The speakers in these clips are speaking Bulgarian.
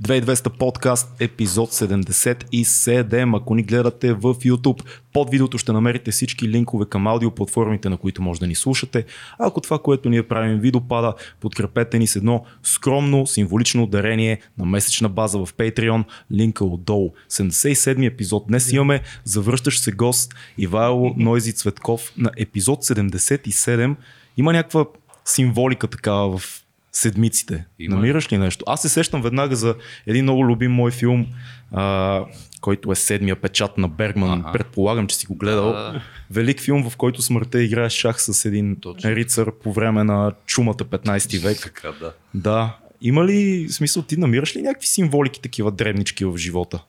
2200 подкаст, епизод 77. Ако ни гледате в YouTube, под видеото ще намерите всички линкове към аудиоплатформите, на които може да ни слушате. Ако това, което ние правим ви допада, подкрепете ни с едно скромно, символично дарение на месечна база в Patreon, линка отдолу. 77 епизод. Днес имаме завръщащ се гост Ивайло Нойзи Цветков на епизод 77. Има някаква символика такава в седмиците. Има. Намираш ли нещо? Аз се сещам веднага за един много любим мой филм, а, който е седмия печат на Бергман. Ага. Предполагам, че си го гледал. А... Велик филм, в който смъртта играе шах с един Точно. рицар по време на чумата 15 век. Така, да. да. Има ли смисъл, ти намираш ли някакви символики, такива древнички в живота?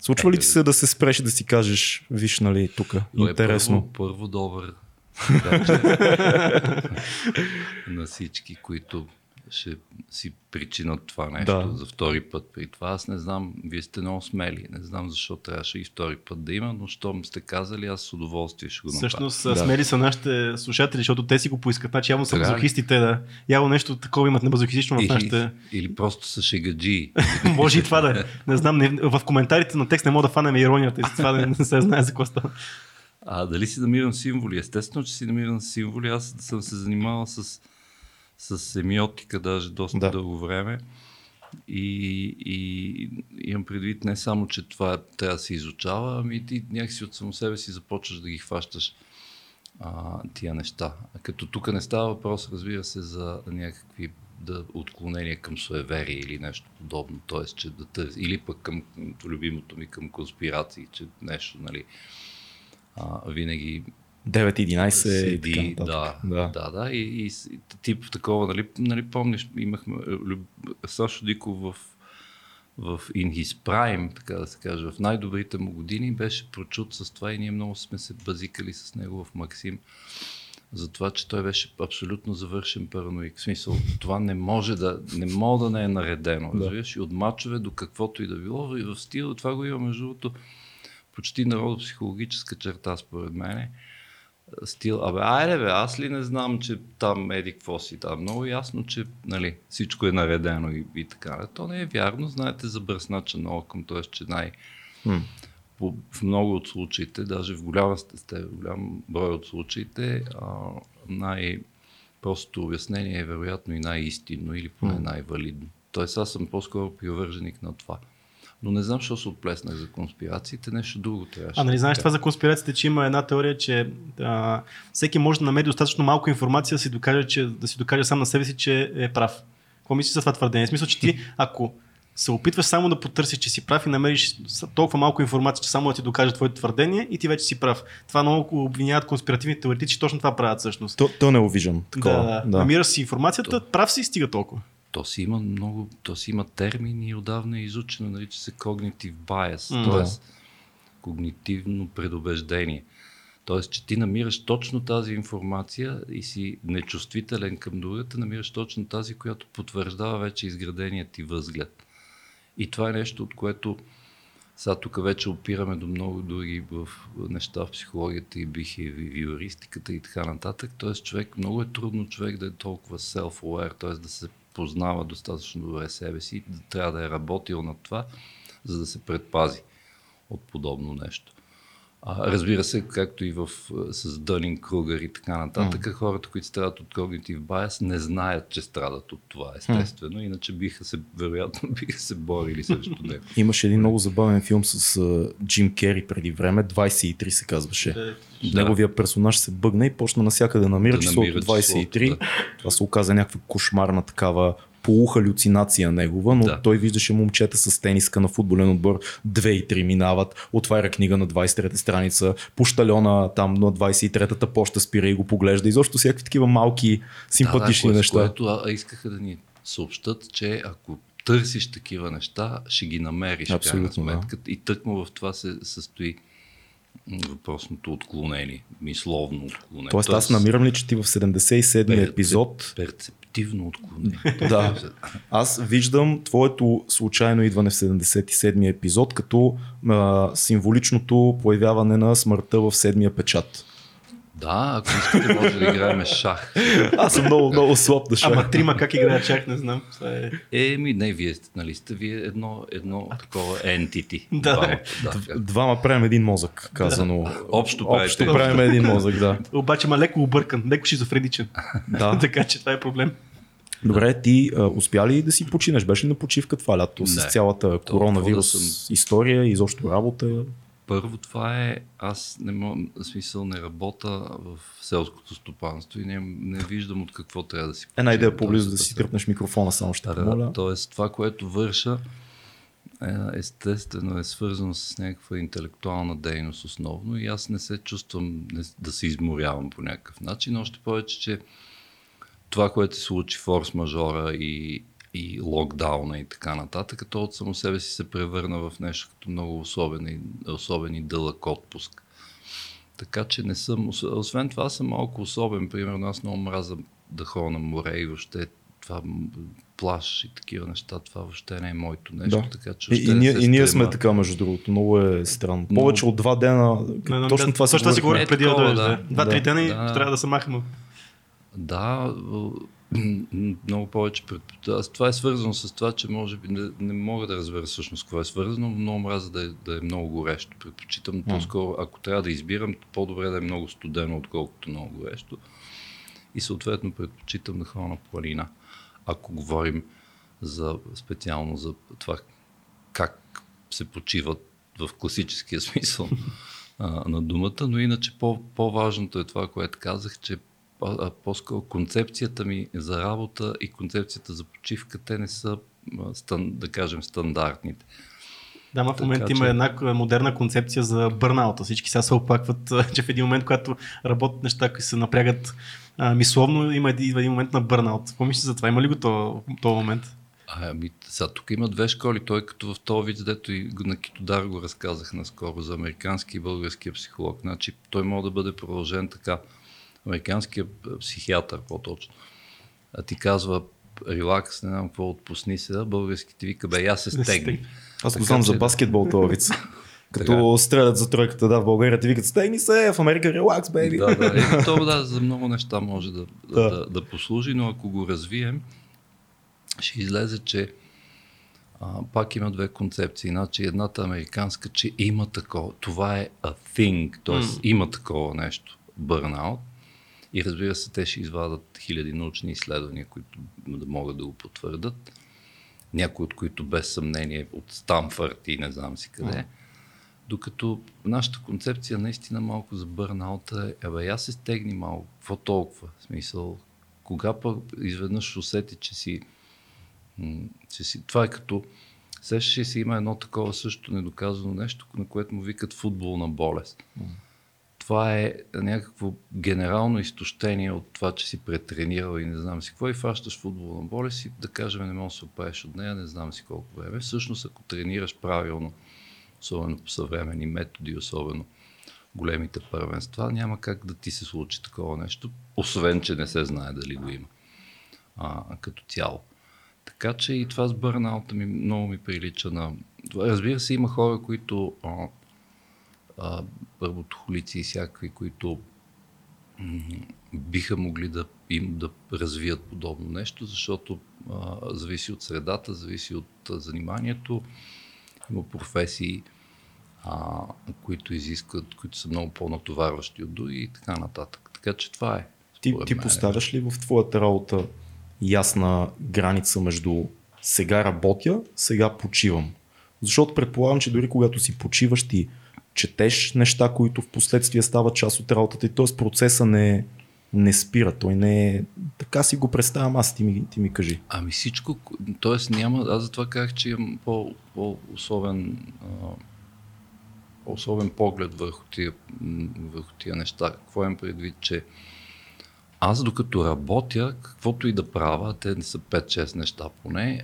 Случва ли е, ти се да се спреш да си кажеш, виж, нали, тук, интересно? Първо, първо добър на всички, които ще си причинат това нещо да. за втори път. При това аз не знам, вие сте много смели, не знам защо трябваше и втори път да има, но щом сте казали, аз с удоволствие ще го направя. Всъщност да. смели са нашите слушатели, защото те си го поискат. Значи явно са мазохистите, да. Явно нещо такова имат небазохистично в нашите... Или просто са шегаджи. Може и това да е. Не знам, не, в коментарите на текст не мога да фанем иронията и това да не се знае за какво става. А дали си намирам символи? Естествено, че си намирам символи. Аз съм се занимавал с, с семиотика даже доста да. дълго време. И, и имам предвид не само, че това трябва да се изучава, ами ти някакси от само себе си започваш да ги хващаш а, тия неща. А като тук не става въпрос, разбира се, за някакви да, отклонения към суеверие или нещо подобно. Тоест, че да търси, или пък към любимото ми към конспирации, че нещо, нали, а, винаги 9-11 седи, да, да, да, да, и, и, тип такова, нали, нали помниш, имахме Сашо Диков в, в In His Prime, така да се каже, в най-добрите му години беше прочут с това и ние много сме се базикали с него в Максим за това, че той беше абсолютно завършен параноик. В смисъл, това не може да не, може да не е наредено. Да. И от мачове до каквото и да било. И в стила това го има между другото почти народопсихологическа черта, според мен. Стил, абе, айде бе, аз ли не знам, че там еди какво си там. Много ясно, че нали, всичко е наредено и, и така. То не е вярно. Знаете за бръснача на окъм, т.е. че най... Hmm. По, в много от случаите, даже в голяма сте, в голям брой от случаите, а, най- Простото обяснение е вероятно и най-истинно или поне най-валидно. Тоест аз съм по-скоро привърженик на това. Но не знам, защо се отплеснах за конспирациите, нещо друго трябваше. А нали знаеш това за конспирациите, че има една теория, че а, всеки може да намери достатъчно малко информация да си докаже, че, да си докаже сам на себе си, че е прав. Какво мислиш за това твърдение? В смисъл, че ти, ако се опитваш само да потърсиш, че си прав и намериш толкова малко информация, че само да ти докаже твоето твърдение и ти вече си прав. Това много обвиняват конспиративните теории, че точно това правят всъщност. То, то не увиждам. Такова. Да, да. Намираш си информацията, то... прав си и стига толкова то си има много, то си има термини отдавна е изучено, нарича се cognitive bias, mm, т.е. когнитивно предубеждение. Тоест, че ти намираш точно тази информация и си нечувствителен към другата, намираш точно тази, която потвърждава вече изградения ти възглед. И това е нещо, от което сега тук вече опираме до много други в неща в психологията и бихевиористиката и така нататък. Тоест, човек, много е трудно човек да е толкова self-aware, т.е. да се познава достатъчно добре себе си, трябва да е работил над това, за да се предпази от подобно нещо. А, разбира се, както и в, с Дънин Кругър и така нататък, mm. хората, които страдат от когнитив байас, не знаят, че страдат от това, естествено. Mm. Иначе биха се, вероятно, биха се борили срещу него. Имаше един много забавен филм с uh, Джим Кери преди време, 23 се казваше. Да. Неговия персонаж се бъгна и почна навсякъде да намира да числото 23. Да. Това се оказа някаква кошмарна такава полухалюцинация негова, но да. той виждаше момчета с тениска на футболен отбор, две и три минават, отваря книга на 23-та страница, пощалена там на 23-та почта спира и го поглежда. И защо всякакви такива малки симпатични да, да, неща. Което а, искаха да ни съобщат, че ако търсиш такива неща, ще ги намериш Абсолютно, сметка. Да. И тъкмо в това се състои въпросното отклонение, мисловно отклонение. Тоест, аз намирам ли, че ти в 77-ми епизод... Перцептивно отклонение. да. Аз виждам твоето случайно идване в 77-ми епизод като а, символичното появяване на смъртта в седмия печат. Да, ако искате, може да играем шах. Аз съм много, много слаб да шах. Ама трима как играят чак, не знам. Е... Еми, не, вие сте, нали сте вие едно, едно такова entity. Да. Двамата, да. как- Двама правим един мозък, казано. Общо Общо правите. правим един мозък, да. Обаче ма леко объркан, леко шизофреничен. да. така че това е проблем. Добре, ти а, успя ли да си починеш? Беше ли на почивка това лято с Не. цялата коронавирус да съм. история и изобщо работа? Първо това е, аз не мога, смисъл не работя в селското стопанство и не, не виждам от какво трябва да си Една идея по-близо да си тръпнеш микрофона, само ще Да, помоля. Тоест това, което върша, е, естествено е свързано с някаква интелектуална дейност основно и аз не се чувствам да се изморявам по някакъв начин. Още повече, че това, което се случи форс-мажора и, и локдауна и така нататък, то от само себе си се превърна в нещо като много особен и, особен и дълъг отпуск. Така че не съм, ос- освен това съм малко особен, примерно аз много мраза да ходя на море и въобще това плаш и такива неща, това въобще не е моето нещо, Да. така че И, и, не ние, се и ние сме така, между другото. Много е странно. Повече от два дена. Не, точно не, това точно това си говорихме. говорих Е, преди да дойдеш. да. Да. Два-три Да. дена и Да. трябва да се махаме. Да, много повече. пред- Аз това е свързано с това, че може би не, не мога да разбера всъщност какво е свързано, но мраза да е, да е много горещо. Предпочитам по-скоро, ако трябва да избирам, по-добре да е много студено, отколкото много горещо. И съответно предпочитам да ходя на планина. Ако говорим за, специално за това как се почиват в класическия смисъл а, на думата, но иначе по, по-важното е това, което казах, че по-скоро концепцията ми за работа и концепцията за почивка, те не са, да кажем, стандартните. Да, ма в момента че- има една модерна концепция за бърнаута. Всички сега се оплакват, че в един момент, когато работят неща, които се напрягат а, мисловно, има един, един момент на бърнаут. Какво мислиш за това? Има ли го то, този момент? А, ами, сега тук има две школи. Той като в този вид, дето и на Китодар го разказах наскоро за американски и българския психолог. Значи той може да бъде продължен така. Американският а, психиатър по-точно. А ти казва релакс, не знам какво, отпусни се, а българските вика, бе, я се стегни. Аз го знам че- за баскетбол това вица. Като стрелят за тройката, да, в България ти викат, стегни се, в Америка релакс, бейби. Да, да. Е, то, да, за много неща може да, да. Да. Да, да послужи, но ако го развием, ще излезе, че а, пак има две концепции. Значи едната американска, че има такова. Това е a thing, т.е. Mm. има такова нещо. Burnout. И разбира се, те ще извадат хиляди научни изследвания, които да могат да го потвърдат. Някои от които без съмнение от Станфорд и не знам си къде. Докато нашата концепция наистина малко за бърнаута е, абе, я се стегни малко, какво толкова? В смисъл, кога пък изведнъж усети, че си, че си това е като, сещаш си има едно такова също недоказано нещо, на което му викат футболна болест. Това е някакво генерално изтощение от това, че си претренирал и не знам си какво и фащаш футболна болест и да кажем не можеш да се оправиш от нея, не знам си колко време. Всъщност, ако тренираш правилно, особено по съвременни методи, особено големите първенства, няма как да ти се случи такова нещо, освен, че не се знае дали го има а, като цяло. Така че и това с бърнаута ми много ми прилича на... Разбира се, има хора, които а, работохолици и всякакви, които биха могли да им да развият подобно нещо, защото а, зависи от средата, зависи от а, заниманието. Има професии, а, които изискват, които са много по-натоварващи от други и така нататък. Така че това е. Ти, ти мен. поставяш ли в твоята работа ясна граница между сега работя, сега почивам? Защото предполагам, че дори когато си почиваш, ти четеш неща, които в последствие стават част от работата и т.е. процеса не, не спира. Той не е... Така си го представям аз, ти ми, ти ми кажи. Ами всичко, т.е. няма, аз затова казах, че имам по, по-особен, особен поглед върху тия, върху тия неща. Какво имам предвид, че аз докато работя, каквото и да правя, те не са 5-6 неща поне,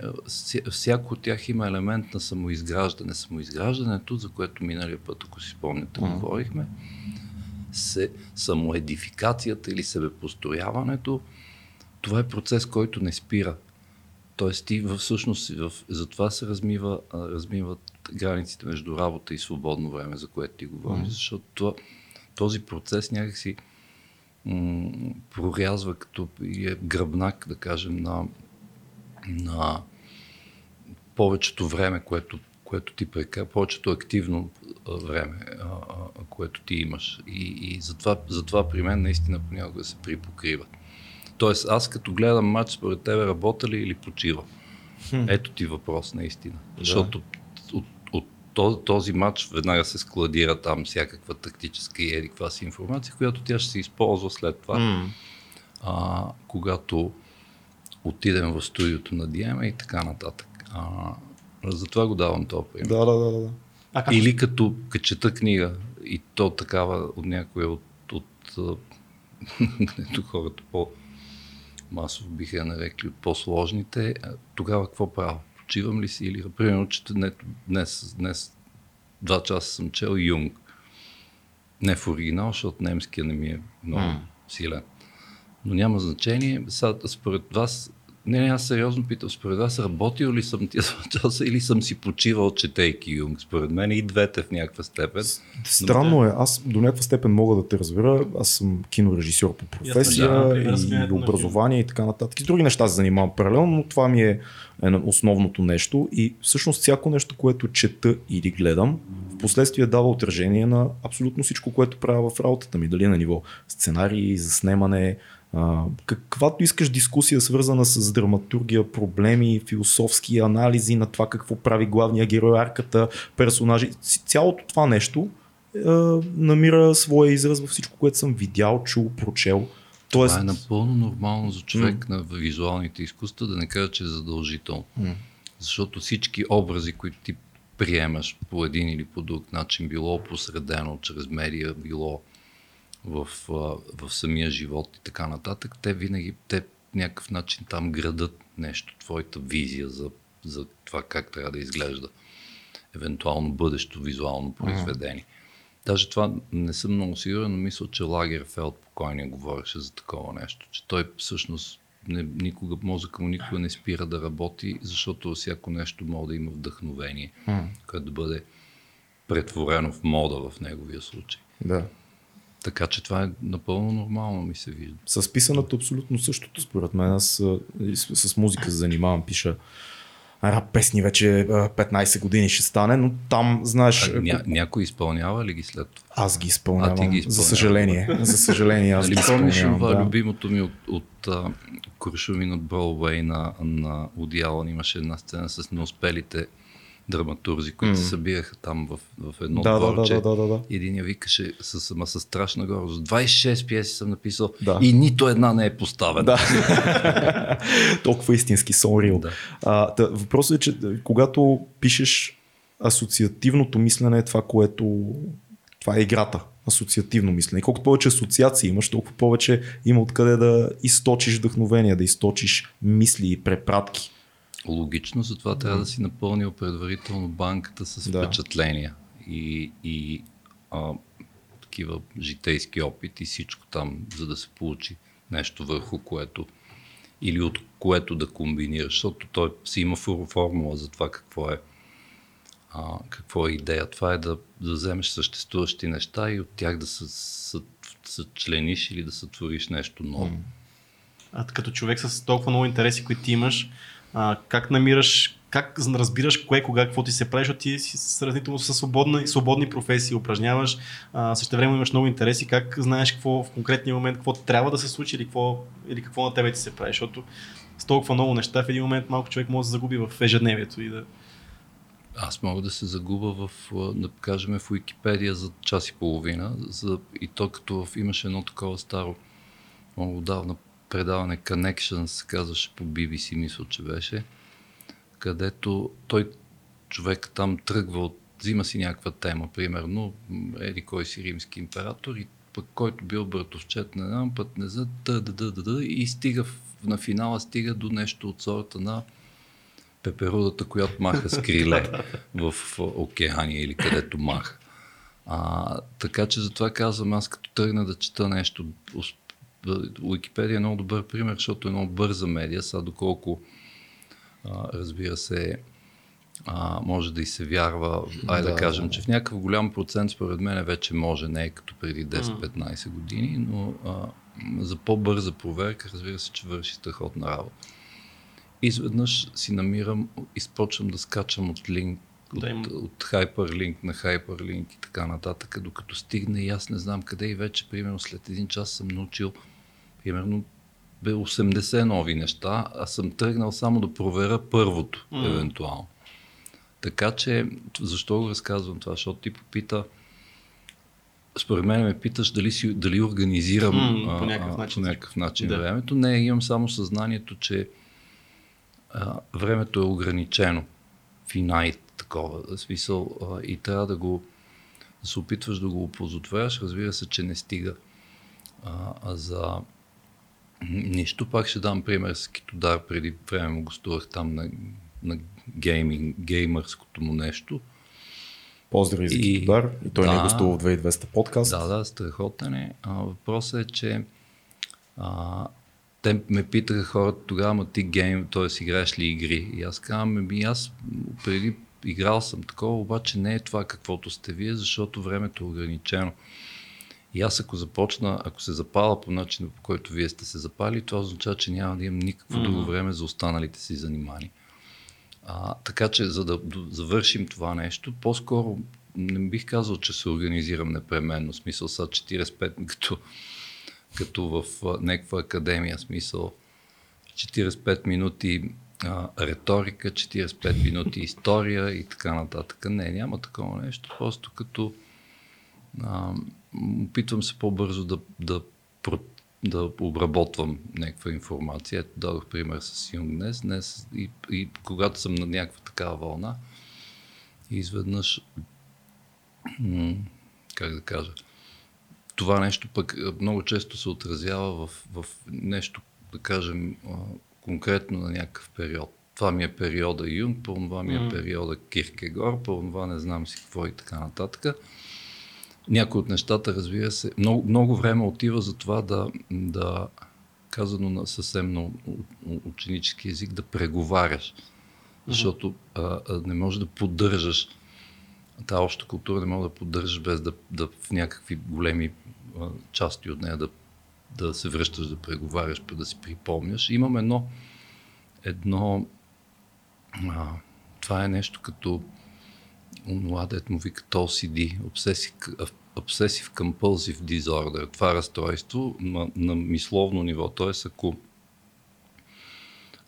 всяко от тях има елемент на самоизграждане. Самоизграждането, за което миналия път, ако си спомняте, Мгм. говорихме, се, самоедификацията или себепострояването, това е процес, който не спира. Тоест ти всъщност в, затова се размива, размиват границите между работа и свободно време, за което ти говориш, Мгм. защото този процес някакси м- прорязва като е гръбнак, да кажем, на, на повечето време, което, което ти прека, повечето активно време, а, а, което ти имаш. И, и затова, затова при мен наистина понякога се припокрива. Тоест, аз като гледам матч, според тебе работа ли или почива? Ето ти въпрос наистина. Защото от, от този, този матч веднага се складира там всякаква тактическа и еди каква си информация, която тя ще се използва след това, М. а, когато отидем в студиото на Диема и така нататък. А, затова го давам този пример. Да, да, да, да. А как Или като, като чета книга и то такава от някоя от, от а, ето хората по масово биха я нарекли от по-сложните, тогава какво правя? Почивам ли си или, примерно, че днес, днес два часа съм чел Юнг. Не в оригинал, защото немския не ми е много М. силен. Но няма значение. Сега, според вас, не, не, аз сериозно питам, според вас работил ли съм тия часа или съм си почивал, четейки Юнг? Според мен и двете в някаква степен. Странно е, аз до някаква степен мога да те разбера. Аз съм кинорежисьор по професия Да, и на образование и така нататък. И с други неща се занимавам паралелно, но това ми е основното нещо. И всъщност всяко нещо, което чета или гледам, в последствие дава отражение на абсолютно всичко, което правя в работата ми. Дали е на ниво сценарии, заснемане, а, каквато искаш дискусия, свързана с драматургия, проблеми, философски анализи на това какво прави главния герой, арката, персонажи. Цялото това нещо е, намира своя израз във всичко, което съм видял, чул, прочел. Тоест, Това е напълно нормално за човек на визуалните изкуства да не кажа, че е задължително. М. Защото всички образи, които ти приемаш по един или по друг начин, било посредено чрез медия, било в, в самия живот и така нататък, те винаги, те някакъв начин там градат нещо, твоята визия за, за това как трябва да изглежда евентуално бъдещо визуално произведение. Даже това не съм много сигурен, но мисля, че Лагерфелд покойния говореше за такова нещо, че той всъщност не, никога, мозъка му никога не спира да работи, защото всяко нещо може да има вдъхновение, което да бъде претворено в мода в неговия случай. да. Така че това е напълно нормално, ми се вижда. С писането абсолютно същото, според мен. Аз с, с музика се занимавам, пиша рап песни вече а, 15 години ще стане, но там, знаеш, А, ня, някой изпълнява ли ги след това? аз ги изпълнявам. А, ти ги за изпълняваш. съжаление. За съжаление, аз ги Нали помниш изпълнявам. това Да. любимото ми от, от а, Куршумин от Бродвей на, на Уди Алън имаше една сцена с неуспелите драматурзи, които се събираха там в, в едно Да, да, да, дворче. да, да, да, да. И един я викаше с, ама с страшна горест. 26 пиеси съм написал Да. и нито една не е поставена. Да. Толкова истински сонрил. Да. А, та, въпросът е, че а, когато пишеш асоциативното мислене е това, което... Това е играта. Асоциативно мислене. И колкото повече асоциации имаш, толкова повече има откъде да източиш вдъхновение, да източиш мисли и препратки. Логично, затова трябва да си напълнил предварително банката с Да. впечатления и, и а, такива житейски опит и всичко там, за да се получи нещо върху което или от което да комбинираш, защото той си има фор- формула за това какво е а, какво е идея. Това е да, да вземеш съществуващи неща и от тях да се съ- съчлениш или да сътвориш нещо ново. А, като човек с толкова много интереси, които ти имаш, а, как намираш, как разбираш кое, кога, какво ти се прави, защото ти си сравнително с свободни, свободни професии, упражняваш, а, също време имаш много интереси, как знаеш какво в конкретния момент, какво трябва да се случи или какво, или какво на тебе ти се прави, защото с толкова много неща в един момент малко човек може да загуби в ежедневието и да... Аз мога да се загуба в, да кажем, в Уикипедия за час и половина. За, и то като в, имаше едно такова старо, много давна предаване Connections, се казваше по BBC, мисля, че беше, където той, човек там тръгва от, взима си някаква тема, примерно, еди кой си римски император и пък който бил братовчет на един път не за да, да, да, да, и стига на финала стига до нещо от сорта на пеперудата, която маха с криле в океания или където маха. А, така че затова казвам, аз като тръгна да чета нещо, Уикипедия е много добър пример, защото е много бърза медия, сега доколко а, разбира се, а, може да и се вярва, ай да, Да, да кажем, да. че в някакъв голям процент според мен вече може, не е като преди 10-15 години, но а, за по-бърза проверка, разбира се, че върши страхотна работа. Изведнъж си намирам, изпочвам да скачам от линк, Да, от, има. от хайперлинк на хайперлинк и така нататък, докато стигне и аз не знам къде и вече, примерно след един час съм научил, примерно бе 80 нови неща, а съм тръгнал само да проверя първото, Мгм. евентуално. Така че, защо го разказвам това? Защото ти попита, според мен ме питаш дали, си, дали организирам М, по някакъв начин. по някакъв начин Да. времето. Не, имам само съзнанието, че а, времето е ограничено. Финайт такова. В смисъл а, и трябва да го да се опитваш да го опозотворяш. Разбира се, че не стига а, а за нищо. Пак ще дам пример с Китодар. Преди време му гостувах там на, на гейминг, геймърското му нещо. Поздрави за И- Китодар. И той не е да. гостувал в 2200 подкаст. Да, да, страхотен е. А, въпросът е, че а, те ме питаха хората тогава, ма ти гейм, т.е. играеш ли игри? И аз казвам, ми аз преди играл съм такова, обаче не е това каквото сте вие, защото времето е ограничено. И аз ако започна, ако се запаля по начина, по който вие сте се запали, това означава, че няма да имам никакво друго време за останалите си занимания. А, така че, за да завършим това нещо, по-скоро не бих казал, че се организирам непременно. В смисъл са 45, като, като в някаква академия. Смисъл 45 минути а, риторика, 45 минути история и така нататък. Не, няма такова нещо. Просто като а, опитвам се по-бързо да, да, да обработвам някаква информация. Ето дадох пример с Юнг днес. днес и, и когато съм на някаква такава вълна, изведнъж, как да кажа, това нещо пък много често се отразява в, в нещо, да кажем, конкретно на някакъв период. Това ми е периода Юнг, по това ми е периода Киркегор, по това не знам си какво и така нататък. Някои от нещата, разбира се, много, много време отива за това да, да казано на съвсем на ученически език, да преговаряш. Защото а, а, не можеш да поддържаш тази обща култура, не можеш да поддържаш без да, да в някакви големи а, части от нея да, да се връщаш, да преговаряш, да си припомняш. Имам едно, едно а, това е нещо като онова, му викат OCD, Obsessive, Obsessive Compulsive Disorder. Това разстройство на, на мисловно ниво. Тоест, ако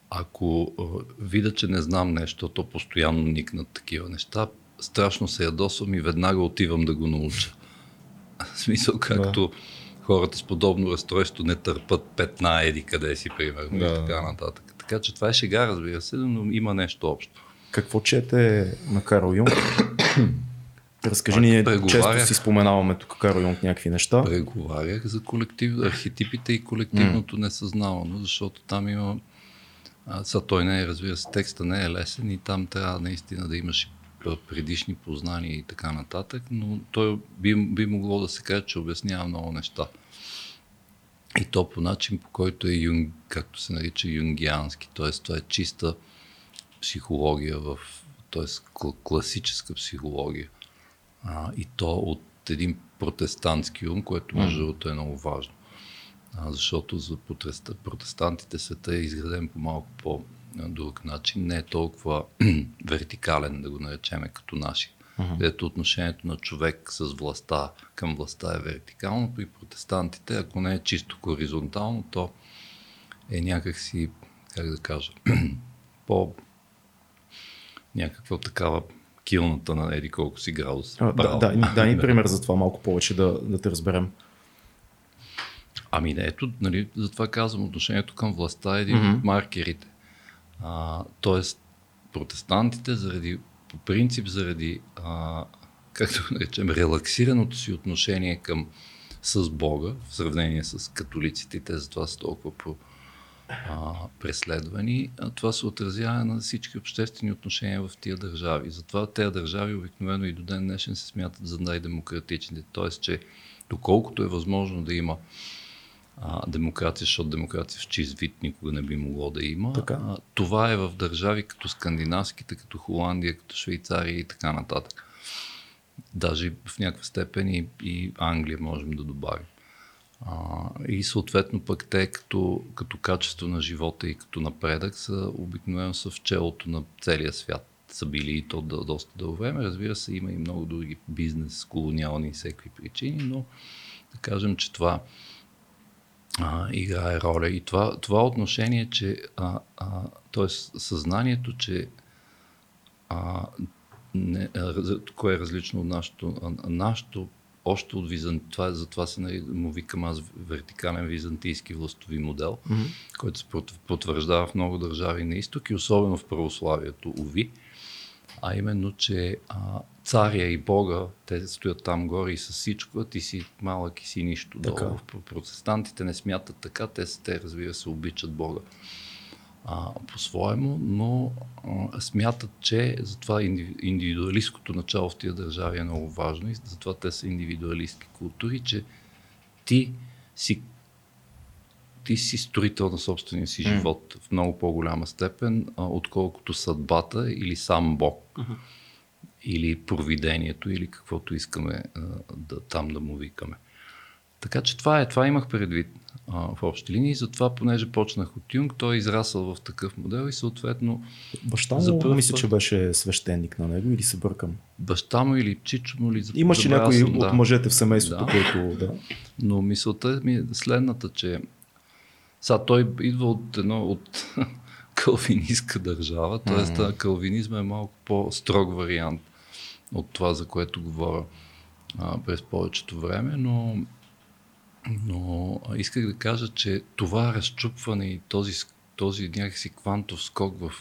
ако видя, че не знам нещо, то постоянно никнат такива неща, страшно се ядосвам и веднага отивам да го науча. В смисъл, както хората с подобно разстройство не търпат петна еди къде си, примерно, Да. и така нататък. Така че това е шега, разбира се, но има нещо общо. Какво чете на Карл Юнг? Разкажи ни, често си споменаваме тук Карл Юнг някакви неща. Преговарях за колектив, архетипите и колективното несъзнавано, защото там има... А, са, той не е, разбира се, текста не е лесен и там трябва наистина да имаш предишни познания и така нататък, но той би, би могло да се каже, че обяснява много неща. И то по начин, по който е юнг, както се нарича юнгиански, т.е. това е чиста психология, в, т.е. класическа психология. А, и то от един протестантски ум, което между другото е много важно. А, защото за протеста, протестантите света е изграден по малко по-друг начин. Не е толкова вертикален, да го наречеме, като наши. Където отношението на човек с властта към властта е вертикално, при протестантите, ако не е чисто хоризонтално, то е някакси, как да кажа, по някаква такава килната на еди колко си градус. А, да, да, да, ни пример за това малко повече да, да те разберем. Ами не, ето, нали, затова казвам, отношението към властта е един mm-hmm. от маркерите. А, тоест, протестантите заради, по принцип заради, а, както да наречем, релаксираното си отношение към с Бога, в сравнение с католиците, те затова са толкова а, преследвани, а това се отразява на всички обществени отношения в тия държави. Затова тези държави обикновено и до ден днешен се смятат за най-демократичните. Тоест, че доколкото е възможно да има а, демокрация, защото демокрация в чист вид никога не би могло да има. Така. А, това е в държави като скандинавските, като Холандия, като Швейцария и така нататък. Даже в някаква степен и, и Англия можем да добавим. А, и съответно пък те като, като качество на живота и като напредък са обикновено са в челото на целия свят са били и то да, доста дълго време. Разбира се, има и много други бизнес, колониални и всеки причини, но да кажем, че това а, играе роля. И това, това отношение, че а, а, т.е. съзнанието, че а, не, кое е различно от нашото, нашото още от Визант... това, затова се му викам аз вертикален византийски властови модел, mm-hmm. който се потвърждава в много държави на изток и особено в православието, уви, а именно, че а, царя и Бога, те стоят там горе и с всичко, а ти си малък и си нищо така. долу. Протестантите не смятат така, те, те разбира се обичат Бога а, по-своему, но а, смятат, че затова индивидуалисткото начало в тия държави е много важно и затова те са индивидуалистки култури, че ти си ти си строител на собствения си живот mm. в много по-голяма степен, а, отколкото съдбата или сам Бог. Mm-hmm. Или провидението, или каквото искаме а, да, там да му викаме. Така че това е, това имах предвид а, в общи линии. Затова, понеже почнах от Юнг, той е израсъл в такъв модел и съответно... Баща му за първ... мисля, че беше свещеник на него или се бъркам? Баща му или чичо му или... Имаше някой съм, от мъжете в семейството, да. който... Да. Но мисълта ми е следната, че сега той идва от едно от калвинистка държава, т.е. Mm-hmm. калвинизма е малко по-строг вариант от това, за което говоря а, през повечето време, но но исках да кажа, че това разчупване и този, този някакси квантов скок в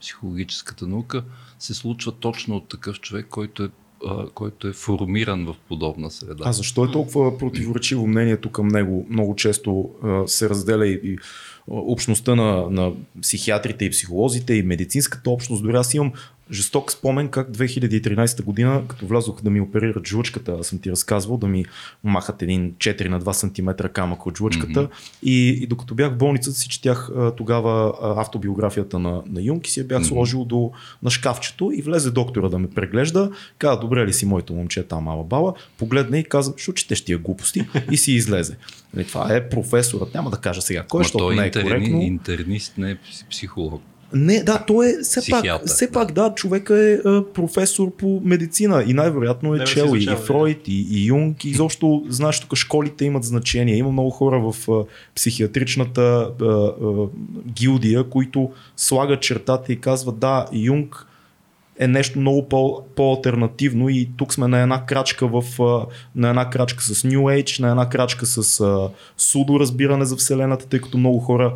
психологическата наука се случва точно от такъв човек, който е който е формиран в подобна среда. А защо е толкова противоречиво мнението към него? Много често се разделя и, общността на, на психиатрите и психолозите и медицинската общност. Дори аз имам жесток спомен как 2013 година, като влязох да ми оперират жлъчката, съм ти разказвал, да ми махат един 4 на 2 см камък от жлъчката. Mm-hmm. И, и докато бях в болницата си, четях тогава автобиографията на, на Юнг и си я бях mm-hmm. сложил до, на шкафчето и влезе доктора да ме преглежда. Каза, добре ли си моето момче там, мала бала? Погледна и каза, що четеш тия глупости и си излезе. Нали, това е професорът, няма да кажа сега кой, защото не е коректно. Интернист, не е психолог. Не, да, той е все пак, все пак, да, човека е а, професор по медицина и най-вероятно е чел и, и Фройд, и, и Юнг, и изобщо, знаеш, тук школите имат значение. Има много хора в а, психиатричната а, а, гилдия, които слагат чертата и казват, да, Юнг е нещо много по, по-алтернативно и тук сме на една крачка в, на една крачка с New Age, на една крачка с uh, судо разбиране за Вселената, тъй като много хора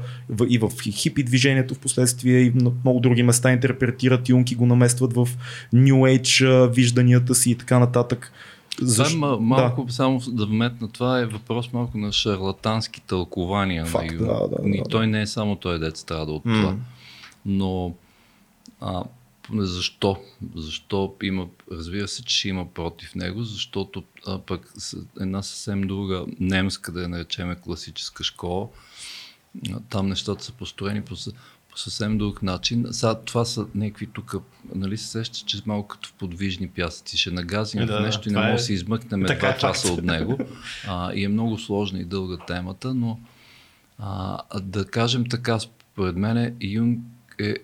и в хипи движението в последствие и на много други места интерпретират Юнки го наместват в New Age вижданията си и така нататък. Защо? Да, малко да. само да вметна, това е въпрос малко на шарлатански тълкования. Факт, на да, да, и да, той не е само той дет страда от mm. това. Но а, защо? Защо има, разбира се, че има против него, защото а, пък една съвсем друга немска, да я наречеме класическа школа, там нещата са построени по, по съвсем друг начин. Сега, това са някакви тук, нали се сеща, че малко като в подвижни пясъци. Ще нагазим е, да, в нещо и не може да е... се измъкнем два е часа от него. А, и е много сложна и дълга темата, но а, да кажем така, според мен Юнг е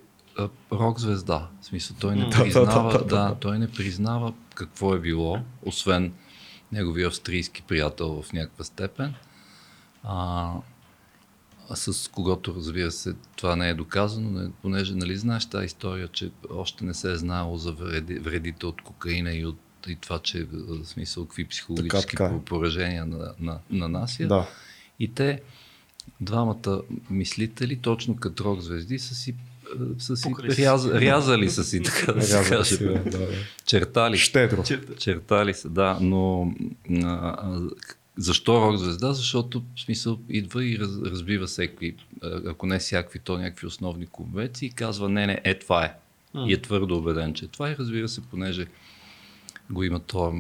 рок звезда. В смисъл, той не признава, да, да, да, да, той не признава какво е било, освен неговия австрийски приятел в някаква степен. А, с когото, разбира се, това не е доказано, понеже, нали, знаеш тази история, че още не се е знаело за вреди, вредите от кокаина и от и това, че в смисъл какви психологически така, така. поражения на, на, на нас Да. И те, двамата мислители, точно като рок звезди, са си са си ряз, рязали са си, така да се каже. Да, да. Чертали. Щедро. Чертали са, да, но а, защо рок звезда? Защото в смисъл идва и раз, разбива всеки, ако не всякакви, то някакви основни конвенции и казва не, не, е това е. И е твърдо убеден, че е това и разбира се, понеже го има този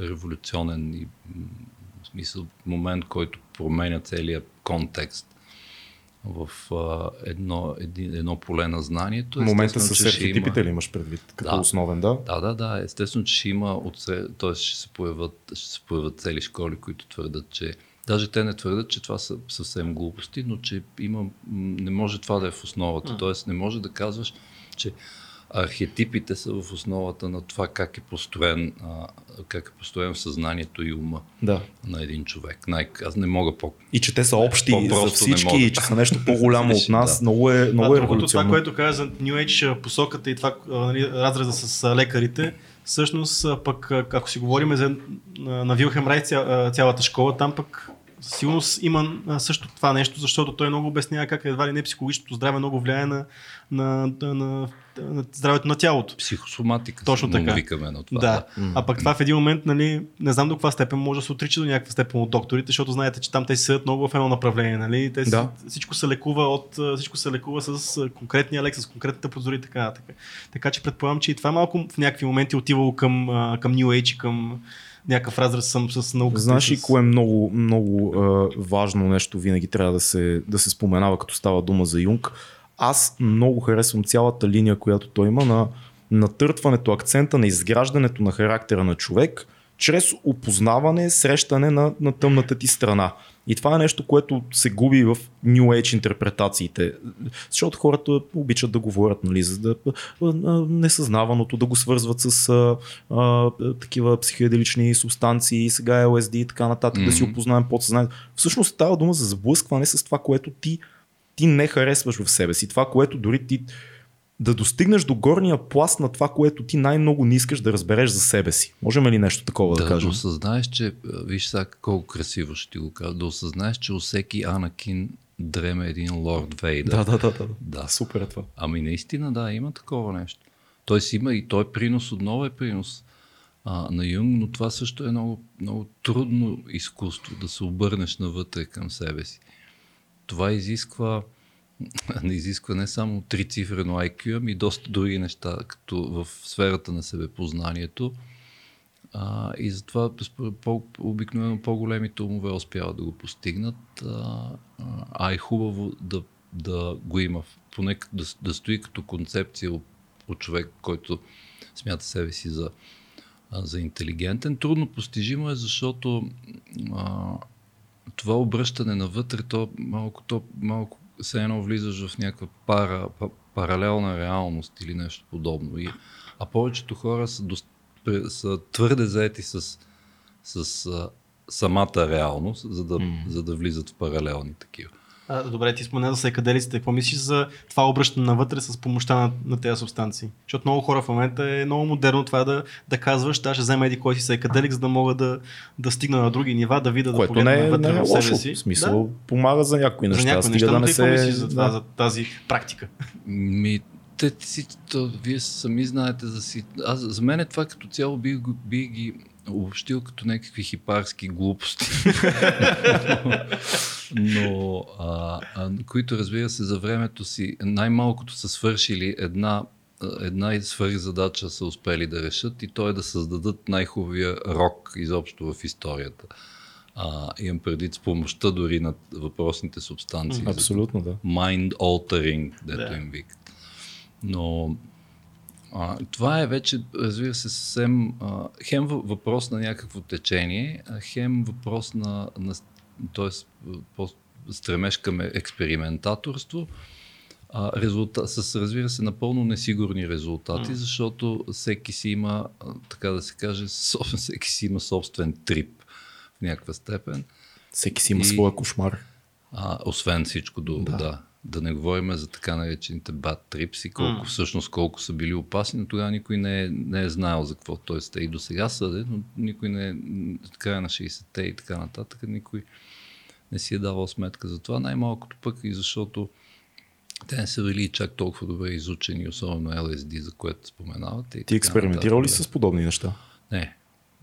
революционен и в смисъл момент, който променя целият контекст в а, едно, един, едно поле на знанието. В момента с архетипите има- ли имаш предвид като Да. основен, да? Да, да, да. Естествено, че ще има, отсе... т.е. ще се появят, ще се появят цели школи, които твърдат, че Даже те не твърдят, че това са съвсем глупости, но че има, не може това да е в основата. Тоест не може да казваш, че архетипите са в основата на това как е построен, а, как е построен съзнанието и ума Да. на един човек. Най- аз не мога по... И че те са общи за всички, и че са нещо по-голямо от нас. Да. Много е, много а е другото, това, което каза за New Age посоката и това нали, разреза с лекарите, всъщност пък ако си говорим за на Вилхем Райт цялата школа, там пък сигурност има също това нещо, защото той много обяснява как едва ли не психологичното здраве много влияе на, на, на, на, на здравето на тялото. Психосоматика Точно така. викаме на това. Да. А пък това в един момент, нали, не знам до каква степен може да се отрича до някаква степен от докторите, защото знаете, че там те седят много в едно направление, нали? Те Да. всичко се лекува от всичко се лекува с конкретния лек, с конкретната процедура и така нататък. Така че предполагам, че и това малко в някакви моменти е отивало към, към New Age към някакъв разрез съм с науката. Знаеш и ли с... кое е много, много а, важно нещо винаги трябва да се, да се споменава, като става дума за Юнг? Аз много харесвам цялата линия, която той има на натъртването, акцента на изграждането на характера на човек, чрез опознаване, срещане на, на тъмната ти страна. И това е нещо, което се губи в New Age интерпретациите. Защото хората обичат да говорят, нали, за да несъзнаваното, да го свързват с а, а, такива психоделични субстанции, сега LSD и така нататък, да си опознаем подсъзнанието. Всъщност става дума за сблъскване с това, което ти, ти не харесваш в себе си. Това, което дори ти да достигнеш до горния пласт на това, което ти най-много не искаш да разбереш за себе си. Можем ли нещо такова да, Да, кажем? да осъзнаеш, че, виж сега колко красиво ще ти го кажа, да осъзнаеш, че у всеки Анакин дреме един лорд Вейдър. Да, да, да, да. Да. Супер е това. Ами наистина, да, има такова нещо. Той си има и той принос, отново е принос а, на Юнг, но това също е много, много трудно изкуство, да се обърнеш навътре към себе си. Това изисква не изисква не само трицифрено IQ, ами доста други неща, като в сферата на себепознанието. А, и затова обикновено по-големите умове успяват да го постигнат, а, а е хубаво да, да го има, поне да, да стои като концепция от, от човек, който смята себе си за, за интелигентен. Трудно постижимо е, защото а, това обръщане навътре, то малко, то малко все едно влизаш в някаква пара, па, паралелна реалност или нещо подобно. И, а повечето хора са, дост, са твърде заети с, с а, самата реалност, за да, mm. за да влизат в паралелни такива. А, добре, ти спомена за сайкаделиците. Какво мислиш за това обръщане навътре с помощта на, на тези субстанции? Защото много хора в момента е много модерно това да, да казваш, да ще взема еди кой си сайкаделик, за да мога да, да стигна на други нива, да видя, да Което погледна не е, навътре не е в себе лошо. си. В смисъл, да? помага за някои Да. За неща. някои неща, да не се... мислиш за, това, да. за тази практика? Ми, те си, то, вие сами знаете за си. Аз, за мен е това като цяло би, би ги обобщил като някакви хипарски глупости. Но, а, а, които разбира се за времето си най-малкото са свършили една една и свръхзадача са успели да решат и то е да създадат най-хубавия рок изобщо в историята. А, имам предвид с помощта дори на въпросните субстанции. Абсолютно, да. mind altering, дето Да. им викат. Но а, това е вече, разбира се, съвсем а, хем въ- въпрос на някакво течение, а хем въпрос на, на т.е. стремеж към е- експериментаторство, а, резулта, с, разбира се, напълно несигурни резултати, защото всеки си има, така да се каже, соб- всеки си има собствен трип в някаква степен. Всеки си има И- своя кошмар. А, освен всичко друго, Да. да. Да. Не говорим за така наречените bad trips и колко М. всъщност колко са били опасни, но тогава никой не е, не е знаел за какво. Тоест, те и до сега съде, но никой не е, края на 60-те и така нататък, никой не си е давал сметка за това. Най-малкото пък и защото те не са били чак толкова добре изучени, особено LSD, за което споменавате. Ти експериментирал ли с подобни неща? Не.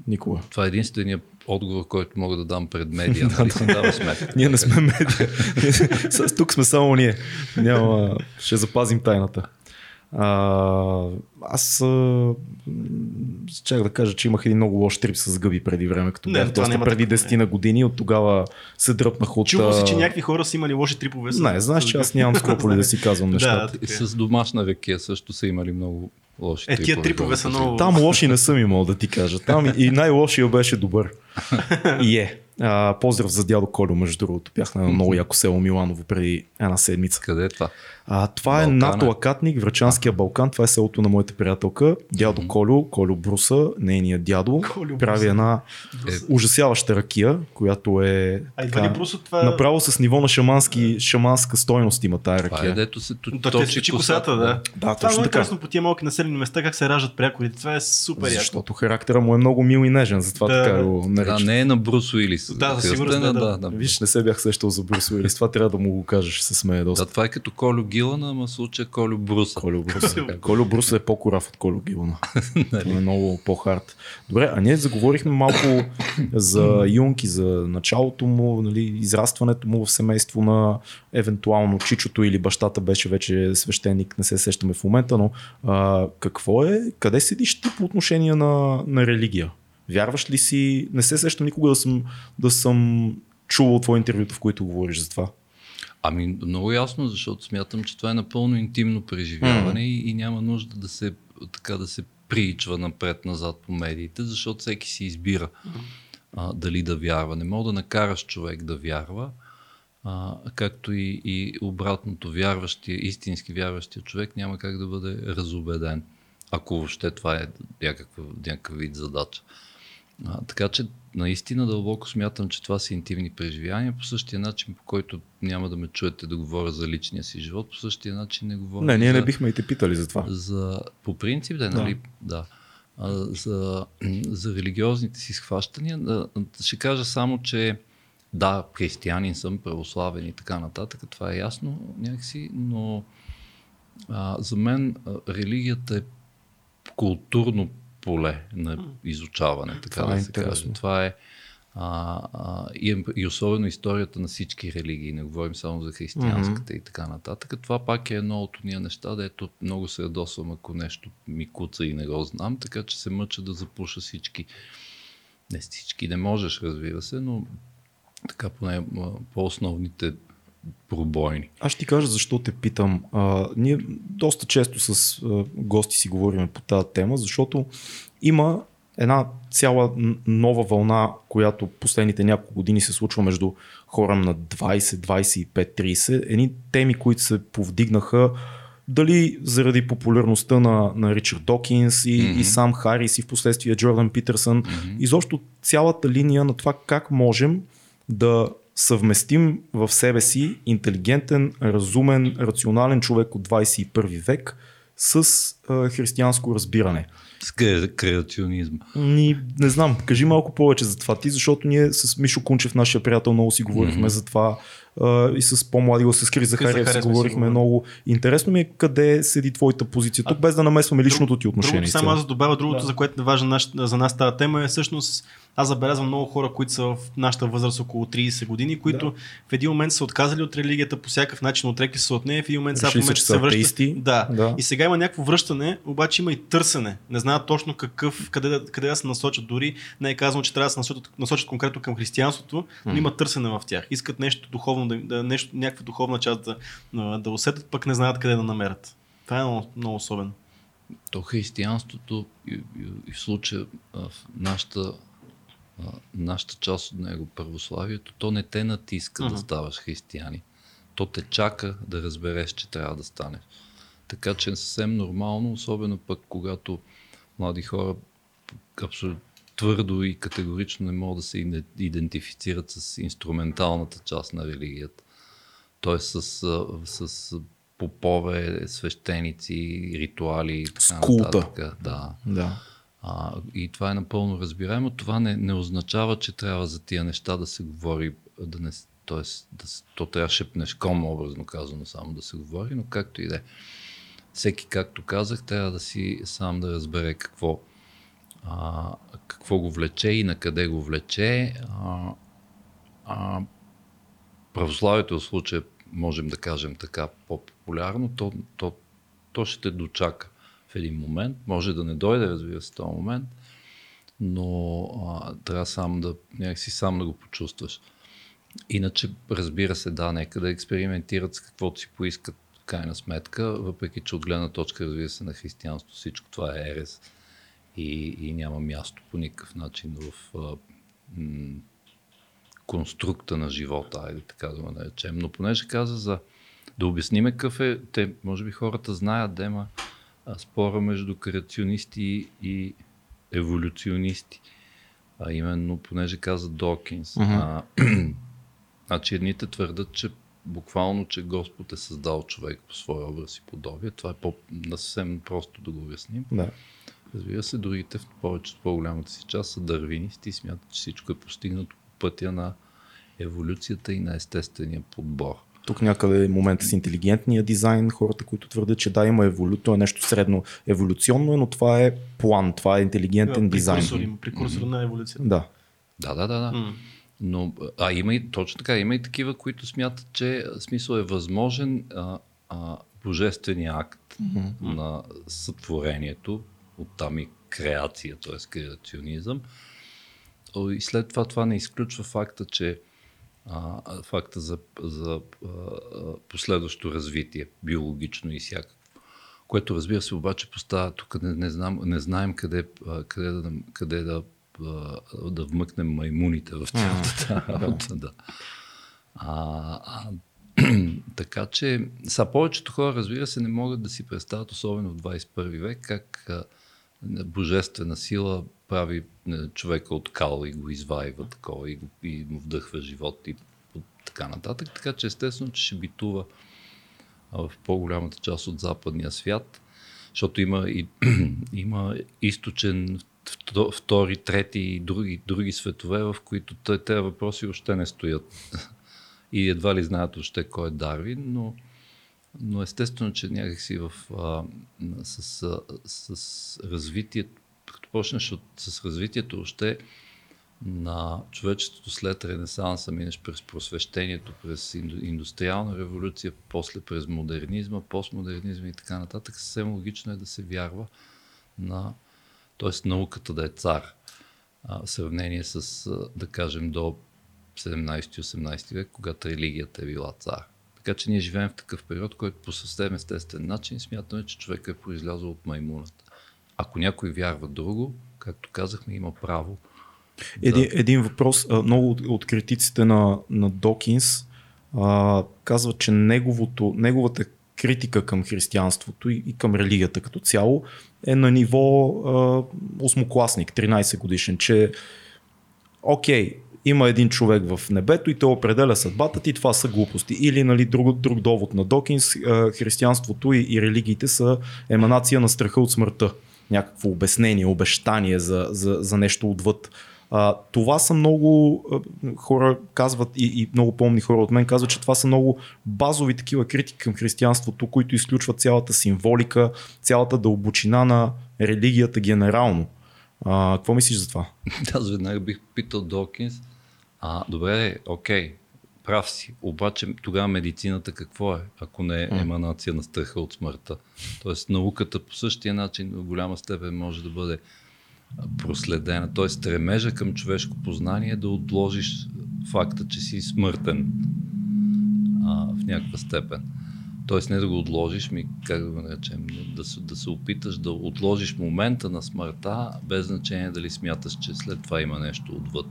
Никога. Това е единственият отговор, който мога да дам пред медия. Нали си дава сметка. Ние не сме медия. С- Тук сме само ние. Няма... Ще запазим тайната. А, аз а, чак да кажа, че имах един много лош трип с гъби преди време, като Не, бях това доста преди такова, 10 на години. От тогава се дръпнах от... Чувал си, че някакви хора са имали лоши трипове. с- Не, знаеш, че аз нямам скрупули да си казвам Да, нещата. така е. С домашна ракия също са имали много лоши Е, тия трипове са много- Там лоши не съм имал да ти кажа. Там и- най-лошия беше добър. И е. А, поздрав за дядо Колю, между другото. Бях на много яко село Миланово преди една седмица. Къде е това? А, това е Балкана. над Лакатник, Врачанския Балкан. Това е селото на моята приятелка. Дядо Колю, Колю Бруса, нейният дядо, Колю прави Бруса. една Е. ужасяваща ракия, която е А ли брусо това... направо с ниво на шамански, шаманска стойност има тая Това е ракия. дето се точи косата, да. Да, Това е точно много така. интересно по тия малки населени места, как се раждат прякорите. Това е супер яко. Защото характера му е много мил и нежен, затова Да. така го Да, наричат. не е на Брусо или с Да, кръстена, не, да. да, да. Виж, не се бях сещал за Брюс Уилис. Това трябва да му го кажеш, се смее доста. Да, това е като Колю Гилана, ама случая Колю Бруса. Колю Брус. Колю Брус е по-корав от Колю Гилана. Той е много по-хард. Добре, а ние заговорихме малко за Юнг и за началото му, нали, израстването му в семейство на евентуално чичото или бащата беше вече свещеник, не се сещаме в момента, но а, какво е, къде седиш ти по отношение на, на религия? Вярваш ли си? Не се сещам никога да съм, да съм чувал твое интервюто, в които говориш за това. Ами много ясно, защото смятам, че това е напълно интимно преживяване и, и няма нужда да се, така да се приичва напред-назад по медиите, защото всеки си избира а, дали да вярва. Не мога да накараш човек да вярва, а, както и, и обратното, вярващия, истински вярващия човек няма как да бъде разобеден, ако въобще това е някакъв, някакъв вид задача. А, така че наистина дълбоко смятам, че това са интимни преживявания, по същия начин, по който няма да ме чуете да говоря за личния си живот, по същия начин не говоря Не, ние за, не бихме и те питали за това. за по принцип, да, нали, да. А, за, за религиозните си схващания, да, ще кажа само, че да, християнин съм, православен и така нататък, това е ясно някакси, но а, за мен а, религията е културно поле на изучаване, така Това е да се каже. интересно. Това е а, а, и, и особено историята на всички религии, не говорим само за християнската и така нататък. Това пак е едно от ние неща, дето много се ядосвам, ако нещо ми куца и не го знам, така че се мъча да запуша всички. Не всички не можеш, разбира се, но така поне по-основните пробойни. Аз ще ти кажа защо те питам. А, ние доста често с а, гости си говорим по тази тема, защото има една цяла нова вълна, която последните няколко години се случва между хора на 20, 25, 30. Едни теми, които се повдигнаха дали заради популярността на, на Ричард Докинс и, mm-hmm. и сам Харис и в последствие Джордан Питърсън. Mm-hmm. Изобщо цялата линия на това как можем да съвместим в себе си интелигентен, разумен, рационален човек от 21 век с а, християнско разбиране. С кре- креационизма. Ни, не знам, кажи малко повече за това ти, защото ние с Мишо Кунчев, нашия приятел, много си говорихме mm-hmm. за това а, и с по-млади с Крис Захариев си си говорихме говорили. много. Интересно ми е къде седи твоята позиция тук, без да намесваме личното ти отношение. Другото, само аз добавя другото, да. за което е важно за нас тази тема е всъщност аз забелязвам много хора, които са в нашата възраст около 30 години, които Да. в един момент са отказали от религията по всякакъв начин, отрекли се от нея, в един момент сега в момента че се са връщат. Да. Да. И сега има някакво връщане, обаче има и търсене. Не знаят точно какъв, къде, да- къде да се насочат. Дори не е казано, че трябва да се насочат, насочат конкретно към християнството, но има търсене в тях. Искат нещо духовно, да, да нещо, някаква духовна част да, да усетят, пък не знаят къде да намерят. Това е много, много особено. То християнството и, и, и в случая в нашата, а, нашата част от него, православието, то не те натиска Мгм. да ставаш християнин. То те чака да разбереш, че трябва да станеш. Така че е съвсем нормално, особено пък когато млади хора абсолютно твърдо и категорично не могат да се иде- идентифицират с инструменталната част на религията. Т.е. с, с попове, свещеници, ритуали и така нататък. Да. Да. А, и това е напълно разбираемо. Това не, не означава, че трябва за тия неща да се говори, да не, т.е. Да, то трябва шепнешком, образно казано, само да се говори, но както и да е. Всеки, както казах, трябва да си сам да разбере какво, а, какво го влече и на къде го влече. А, а, православието в случая, можем да кажем така, по-популярно, то, то, то ще те дочака в един момент. Може да не дойде, разбира се, този момент, но а, трябва сам да, някакси сам да го почувстваш. Иначе, разбира се, да, нека да експериментират с каквото си поискат в крайна сметка, въпреки че от гледна точка, разбира се, на християнство всичко това е ерес и, и няма място по никакъв начин в а, м- конструкта на живота, айде така да го наречем. Но понеже каза за да обясниме какъв е, те, може би хората знаят, дема спора между креационисти и еволюционисти. А именно, понеже каза Докинс. Мгм. А, значи едните твърдат, че буквално, че Господ е създал човек по своя образ и подобие. Това е по, съвсем просто да го обясним. Да. Разбира се, другите в повечето по-голямата си част са дървинисти и смятат, че всичко е постигнато по пътя на еволюцията и на естествения подбор. Тук някъде е момента с интелигентния дизайн, хората, които твърдят, че да, има еволю... то е нещо средно еволюционно, но това е план, това е интелигентен дизайн. Прекурсор, има прекурсор на еволюцията. Да. Да, да, да, да. М. Но, а има и точно така, има и такива, които смятат, че смисъл е възможен а, а, божествения акт на сътворението, оттам и креация, т.е. креационизъм. И след това това не изключва факта, че а, факта за, за а, последващо развитие, биологично и всякакво. Което разбира се обаче поставя, тук не, не, знам, не знаем къде, къде, да, къде да, да вмъкнем маймуните в цялата работа. Да. А, а, така че, са повечето хора, разбира се, не могат да си представят, особено в 21 век, как божествена сила прави не, човека от кал и го изваива такова и, го, и му вдъхва живот и така нататък. Така че естествено, че ще битува в по-голямата част от западния свят, защото има, и, има източен вто- втори, трети и други, други светове, в които те- тези въпроси още не стоят. И едва ли знаят още кой е Дарвин, но, но естествено, че някакси в, а, с, а, с развитието, като почнеш от, с развитието още на човечеството след Ренесанса, минеш през просвещението, през инду- индустриална революция, после през модернизма, постмодернизма и така нататък, съвсем логично е да се вярва на, т.е. науката да е цар. А, в сравнение с, да кажем, до 17-18 век, когато религията е била цар. Така че ние живеем в такъв период, който по съвсем естествен начин смятаме, че човек е произлязъл от маймуната. Ако някой вярва друго, както казахме, има право. Един, един въпрос. Много от, от критиците на, на Докинс а, казват, че неговото, неговата критика към християнството и, и към религията като цяло е на ниво а, осмокласник, 13 годишен, че окей, има един човек в небето и той определя съдбата ти, това са глупости. Или нали, друг, друг довод на Докинс, християнството и, и религиите са еманация на страха от смъртта. Някакво обяснение, обещание за, за, за нещо отвъд. А, това са много хора казват и, и много помни хора от мен казват, че това са много базови такива критики към християнството, които изключват цялата символика, цялата дълбочина на религията генерално. А, какво мислиш за това? Аз веднага бих питал Докинс, а, добре, окей, прав си, обаче тогава медицината какво е, ако не е еманация на страха от смъртта? Тоест науката по същия начин в голяма степен може да бъде проследена. Тоест стремежа към човешко познание е да отложиш факта, че си смъртен а, в някаква степен. Тоест не да го отложиш, ми, как да го наречем, да се, да се опиташ да отложиш момента на смъртта, без значение дали смяташ, че след това има нещо отвъд.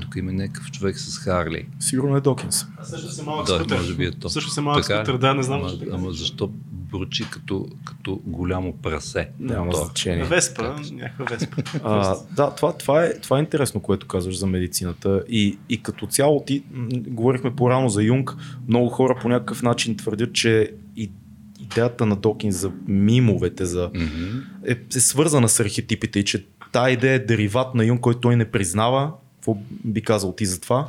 Тук има някакъв човек с Харли. Сигурно е Докинс. А също се малък Да, скутер. може би е то. Също се малък Така ли? скутер, да, не знам. Ама, защо така ама казва. защо бручи като, като голямо прасе? Няма То. значение. Веспа, някаква Веспа. А, да, това, това, е, това е интересно, което казваш за медицината. И, и като цяло ти, м, говорихме по-рано за Юнг, много хора по някакъв начин твърдят, че и, идеята на Докин за мимовете, за, Мгм. е, е свързана с архетипите и че тази идея е дериват на Юнг, който той не признава. Какво би казал ти за това?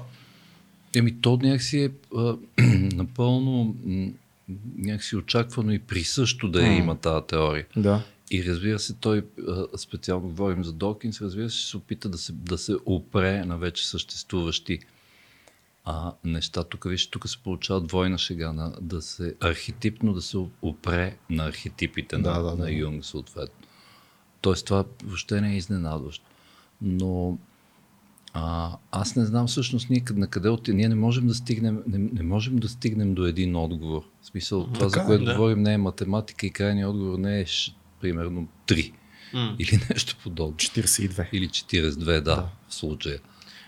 Еми, то някакси е а, напълно някакси очаквано и присъщо да я има тази теория. Да. И разбира се, той, специално говорим за Докинс, разбира се, се опита да се, да се опре на вече съществуващи а, неща. Тук, виж, тук се получава двойна шега, на, да се архетипно да се опре на архетипите Да, на, да, да. на Юнг, съответно. Тоест това въобще не е изненадващо. Но а, аз не знам всъщност ние на къде от... Ние не можем да стигнем, не, не можем да стигнем до един отговор. В смисъл, това, за Така е, което да. говорим, не е математика и крайният отговор не е ш, примерно 3 М. или нещо подобно. 42. Или 42, да, в случая.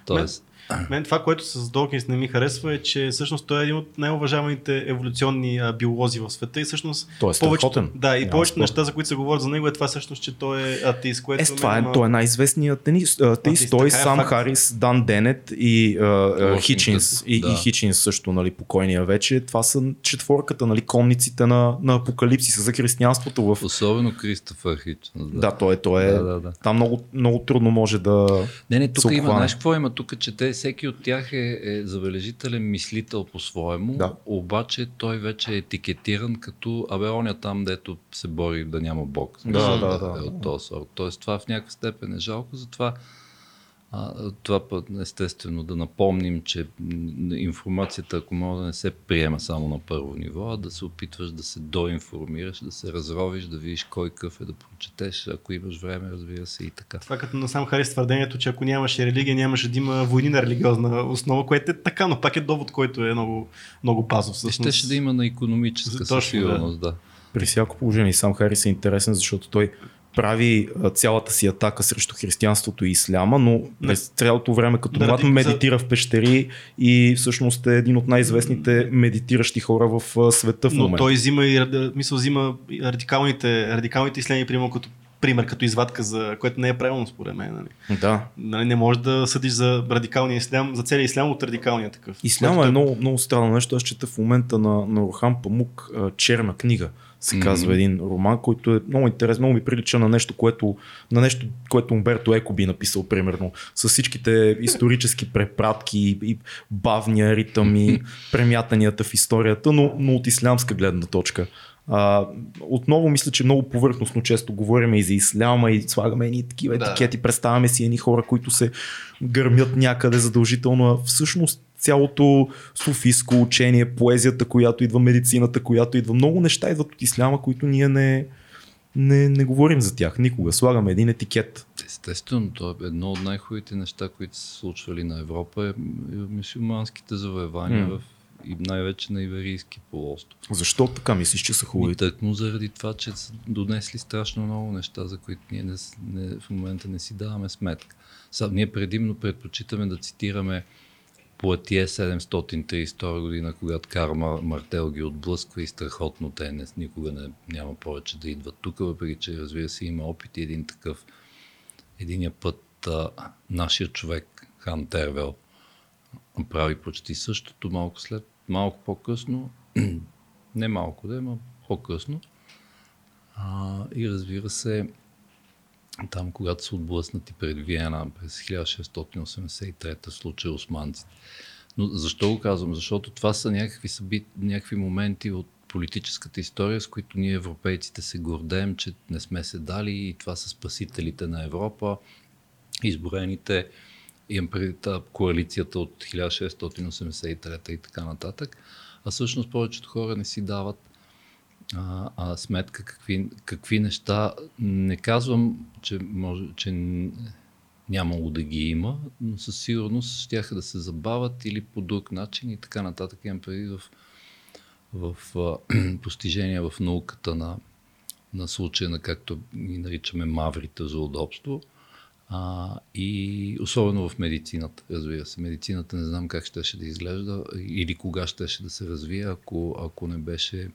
Тоест, Мен това, което с Докинс не ми харесва е, че всъщност той е един от най-уважаваните еволюционни а, биолози в света и всъщност Той е страхотен. да, и Няма повечето неща, за които се говорят за него е това всъщност, че той е атеист, което Е, това е, има- той е най-известният тенис, а, теист. Атеист, Той, е Сам факт. Харис, Дан Денет и а, а, Washington, Хичинс. И, да. и Хичинс също, нали, покойния вече. Това са четворката, нали, конниците на, на апокалипсиса за християнството в особено Кристофър Хичнс. Да, той, той е. Да, да, да. Там много, много трудно може да. Не, не, тук има, знаеш какво има? Тук, че те, всеки от тях е, е забележителен мислител по-своему, Да. обаче той вече е етикетиран като, абе, оня там, дето се бори да няма Бог. Да, Смисъл, да, да, Е да. от този сорт. Тоест това в някаква степен е жалко, затова а, това път естествено да напомним, че информацията, ако може да не се приема само на първо ниво, а да се опитваш да се доинформираш, да се разровиш, да видиш кой къв е, да прочетеш, ако имаш време, разбира се и така. Това като на сам Харис твърдението, че ако нямаше религия, нямаше да има войни на религиозна основа, което е така, но пак е довод, който е много, много базов. И всъщност. щеше да има на економическа Точно, сигурност, да. При всяко положение и сам Харис е интересен, защото той прави цялата си атака срещу християнството и исляма, но през цялото време като Да, млад медитира в пещери и всъщност е един от най-известните медитиращи хора в света в Но момента. той взима и мисъл, взима радикалните, радикалните изследения, примерно като пример, като извадка, за което не е правилно според мен. Нали? Да. Нали, не можеш да съдиш за радикалния ислям, за целия ислям от радикалния такъв. Исляма Което е много, много странно нещо. Аз чета в момента на, на Орхан Памук черна книга. Се казва един роман, който е много интересен, много ми прилича на нещо, което, на нещо, което Умберто Еко би написал, примерно, с всичките исторически препратки и, бавния ритъм и премятанията в историята, но, но от ислямска гледна точка. А, отново мисля, че много повърхностно често говорим и за исляма и слагаме едни такива Да. етикети, представяме си едни хора, които се гърмят някъде задължително, а всъщност цялото суфийско учение, поезията, която идва, медицината, която идва, много неща идват от исляма, които ние не, не, не говорим за тях никога. Слагаме един етикет. Естествено, то е едно от най-хубавите неща, които са се случвали на Европа е мусулманските завоевания М. в, и най-вече на Иверийски полуостров. Защо така мислиш, че са И хубави? тъкмо заради това, че са донесли страшно много неща, за които ние не, не, в момента не си даваме сметка. Са, ние предимно предпочитаме да цитираме Платие 732 година, когато Карл Мартел ги отблъсква и страхотно те не, никога не, няма повече да идват тук, въпреки че разбира се има опит и един такъв. Единия път а, нашия човек, Хан Тервел, прави почти същото, малко след, малко по-късно, не малко да, но по-късно. А, и разбира се, там, когато са отблъснати пред Виена през 1683 случай османците. Но защо го казвам? Защото това са някакви, събит, някакви моменти от политическата история, с които ние европейците се гордеем, че не сме се дали и това са спасителите на Европа, изброените имам преди коалицията от 1683 и така нататък. А всъщност повечето хора не си дават а, а, сметка какви, какви неща. Не казвам, че, може, че нямало да ги има, но със сигурност щяха да се забавят или по друг начин и така нататък. Имам преди в, в а, постижения в науката на, на случая на както ги наричаме маврите за удобство. А, и особено в медицината, разбира се. Медицината не знам как щеше да изглежда или кога щеше да се развие, ако, ако не беше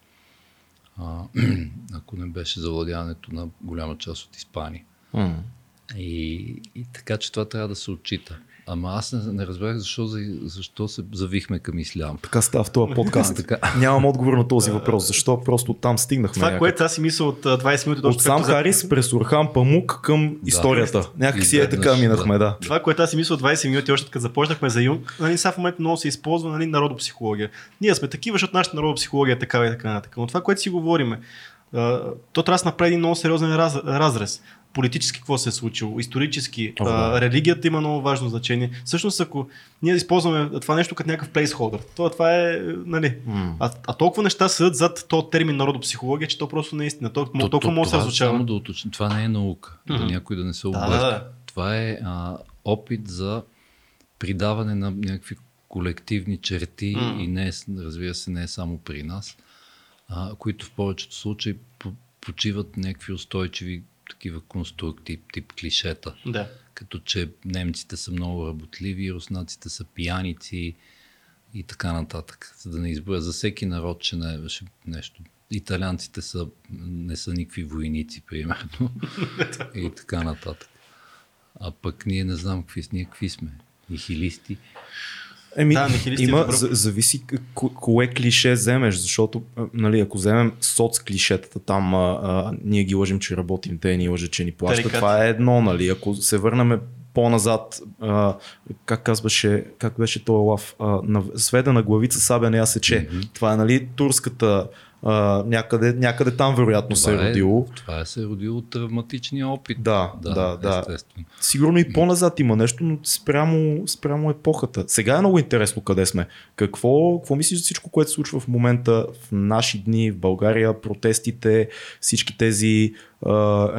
а, ако не беше завладяването на голяма част от Испания. М. И, и така, че това трябва да се отчита. Ама аз не, не разбрах защо, за- защо се завихме към ислям. Така става в този подкаст. Така. Нямам отговор на този въпрос. Защо? Просто там стигнахме. Това, някак. което аз си мисля от а, 20 минути, От точно сам както за- Харис през Орхан Памук към историята. Някак си е така минахме, да. Това, което аз си мисля от 20 минути, още като започнахме за Юнг, нали, сега в момента много се използва нали, народопсихология. Ние сме такива, защото нашата народопсихология е такава и така нататък. Но това, което си говориме, то трябва да се направи един много сериозен раз, разрез. Политически какво се е случило, исторически, О, а, да. религията има много важно значение. Всъщност, ако ние използваме това нещо като някакъв плейсхолдър, то това е, нали, М. а, а толкова неща седят зад този термин народопсихология, че то просто не е. То, То- толкова то- може да се разучава. Само да уточня, това не е наука, да Мгм. някой да не се Да, обърка. да, да. Това е а, опит за придаване на някакви колективни черти М. и не е, разбира се, не е само при нас, а, които в повечето случаи по- почиват някакви устойчиви такива конструкти, тип клишета. Да. Като че немците са много работливи, руснаците са пияници и така нататък. За да не изброя за всеки народ, че не беше нещо. Италианците са, не са никакви войници, примерно. и така нататък. А пък ние не знам какви, ние какви сме. Нихилисти. Еми, Да, е има, добро. за, зависи ко- кое клише вземеш, защото, нали, ако вземем соц клишетата, там а, а, ние ги лъжим, че работим, те ни лъжат, че ни плащат, Тарикат. това е едно, нали, ако се върнем по-назад, а, как казваше, как беше този лав, а, на, сведа на главица сабя не я сече. Мгм. Това е, нали, турската, а, някъде, някъде там вероятно се е Това родило. Това е се е родило от травматичния опит. Да, да, да. Естествено. Сигурно и по-назад има нещо, но спрямо, спрямо епохата. Сега е много интересно къде сме. Какво, какво мислиш за всичко, което се случва в момента в наши дни в България, протестите, всички тези а,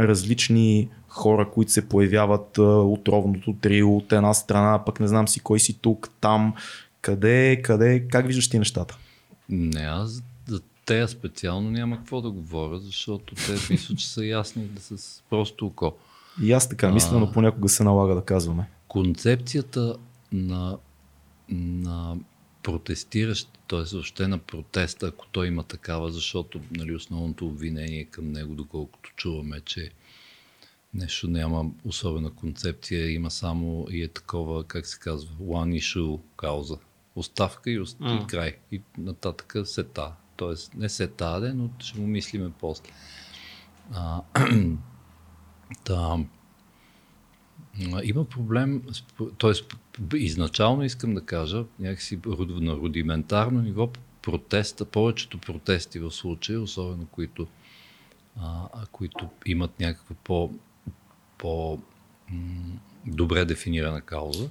различни хора, които се появяват отровното трио от една страна, пък не знам си кой си тук, там, къде, къде, как виждаш ти нещата? Не, аз за тея специално няма какво да говоря, защото те мисля, че са ясни да с просто око. И аз така мисля, но понякога се налага да казваме. Концепцията на, на протестиращ, т.е. въобще на протеста, ако той има такава, защото нали, основното обвинение към него, доколкото чуваме, че нещо няма особена концепция, има само и е такова, как се казва, one issue кауза. Оставка и, ост... М. и край. И нататък сета. Тоест, не сета, де, но ще му мислиме после. А, да, Има проблем, т.е. изначално искам да кажа, някакси на рудиментарно ниво протеста, повечето протести в случая, особено които, а, които имат някаква по, по м, добре дефинирана кауза,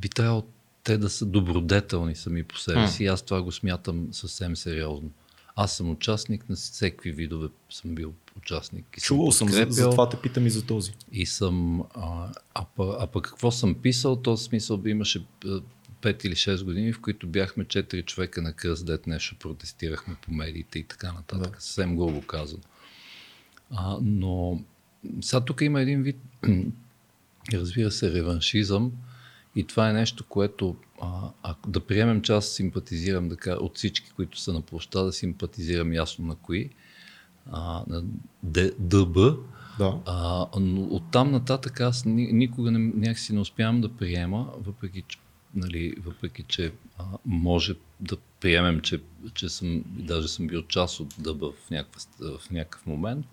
би трябвало те да са добродетелни сами по себе си. Аз това го смятам съвсем сериозно. Аз съм участник на всеки видове, съм бил участник. И Чувал съм, за, подкрепял. затова те питам и за този. И съм. А, а, пък, а пък какво съм писал, то смисъл имаше 5 или 6 години, в които бяхме 4 човека на кръст, дет нещо протестирахме по медиите и така нататък. Да. Съвсем грубо казано. А, но сега тук има един вид, разбира се, реваншизъм. И това е нещо, което а, а, да приемем, че аз симпатизирам да кажа, от всички, които са на площада, симпатизирам ясно на кои. А, на Д- ДБ, Да. а, но оттам нататък аз ни, никога не, някакси не успявам да приема, въпреки че, нали, въпреки, че а, може да приемем, че, че съм, даже съм бил част от ДБ в, някаква, в някакъв момент.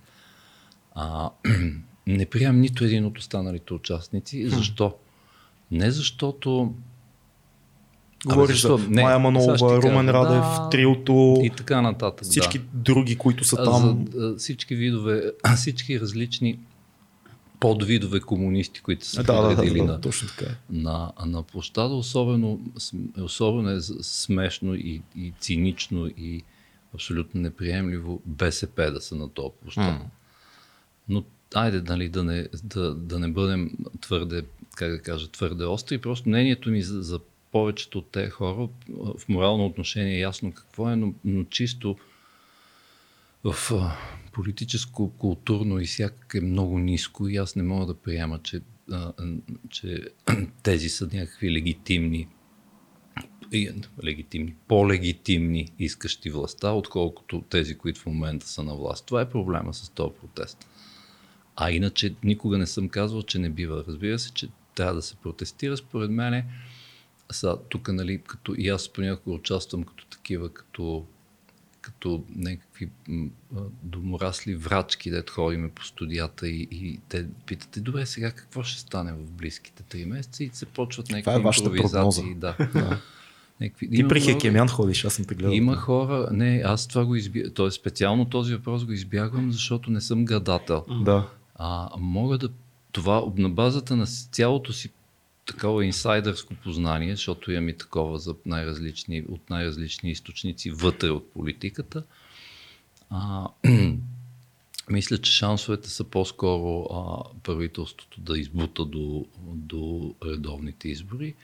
А, не приемам нито един от останалите участници. Защо? Не защото... Говориш за Не, Майя ти Румен кажа. Радев, Да. триото, И така нататък. всички да. други, които са там. За всички видове, всички различни подвидове комунисти, които са Да, да, да, подредили да, на, точно така е. на, на площада, особено, особено е смешно и, и цинично и абсолютно неприемливо БСП да са на този площад. М. Но айде нали, да, не, да, да не бъдем твърде, как да кажа, твърде остри. Просто мнението ми за, за повечето от тези хора в морално отношение е ясно какво е, но, но чисто в а, политическо, културно и всяк е много ниско и аз не мога да приема, че, а, че тези са някакви легитимни легитимни, по-легитимни искащи властта, отколкото тези, които в момента са на власт. Това е проблема с този протест. А иначе никога не съм казвал, че не бива. Разбира се, че трябва да се протестира. Според мен, са, тук, нали, като и аз понякога участвам като такива, като, като някакви доморасли врачки, дето ходиме по студията и, и те питате, добре, сега какво ще стане в близките три месеца и се почват някакви е вашата импровизации. Да. Някакви... Ти има при Хекемян ходиш, аз съм те гледал. Има хора, не, аз това го избягвам, т.е. специално този въпрос го избягвам, защото не съм гадател. Да. А мога да, това на базата на цялото си такова инсайдърско познание, защото имам и такова за най-различни, от най-различни източници вътре от политиката, а, мисля, че шансовете са по-скоро а, правителството да избута до, до редовните избори,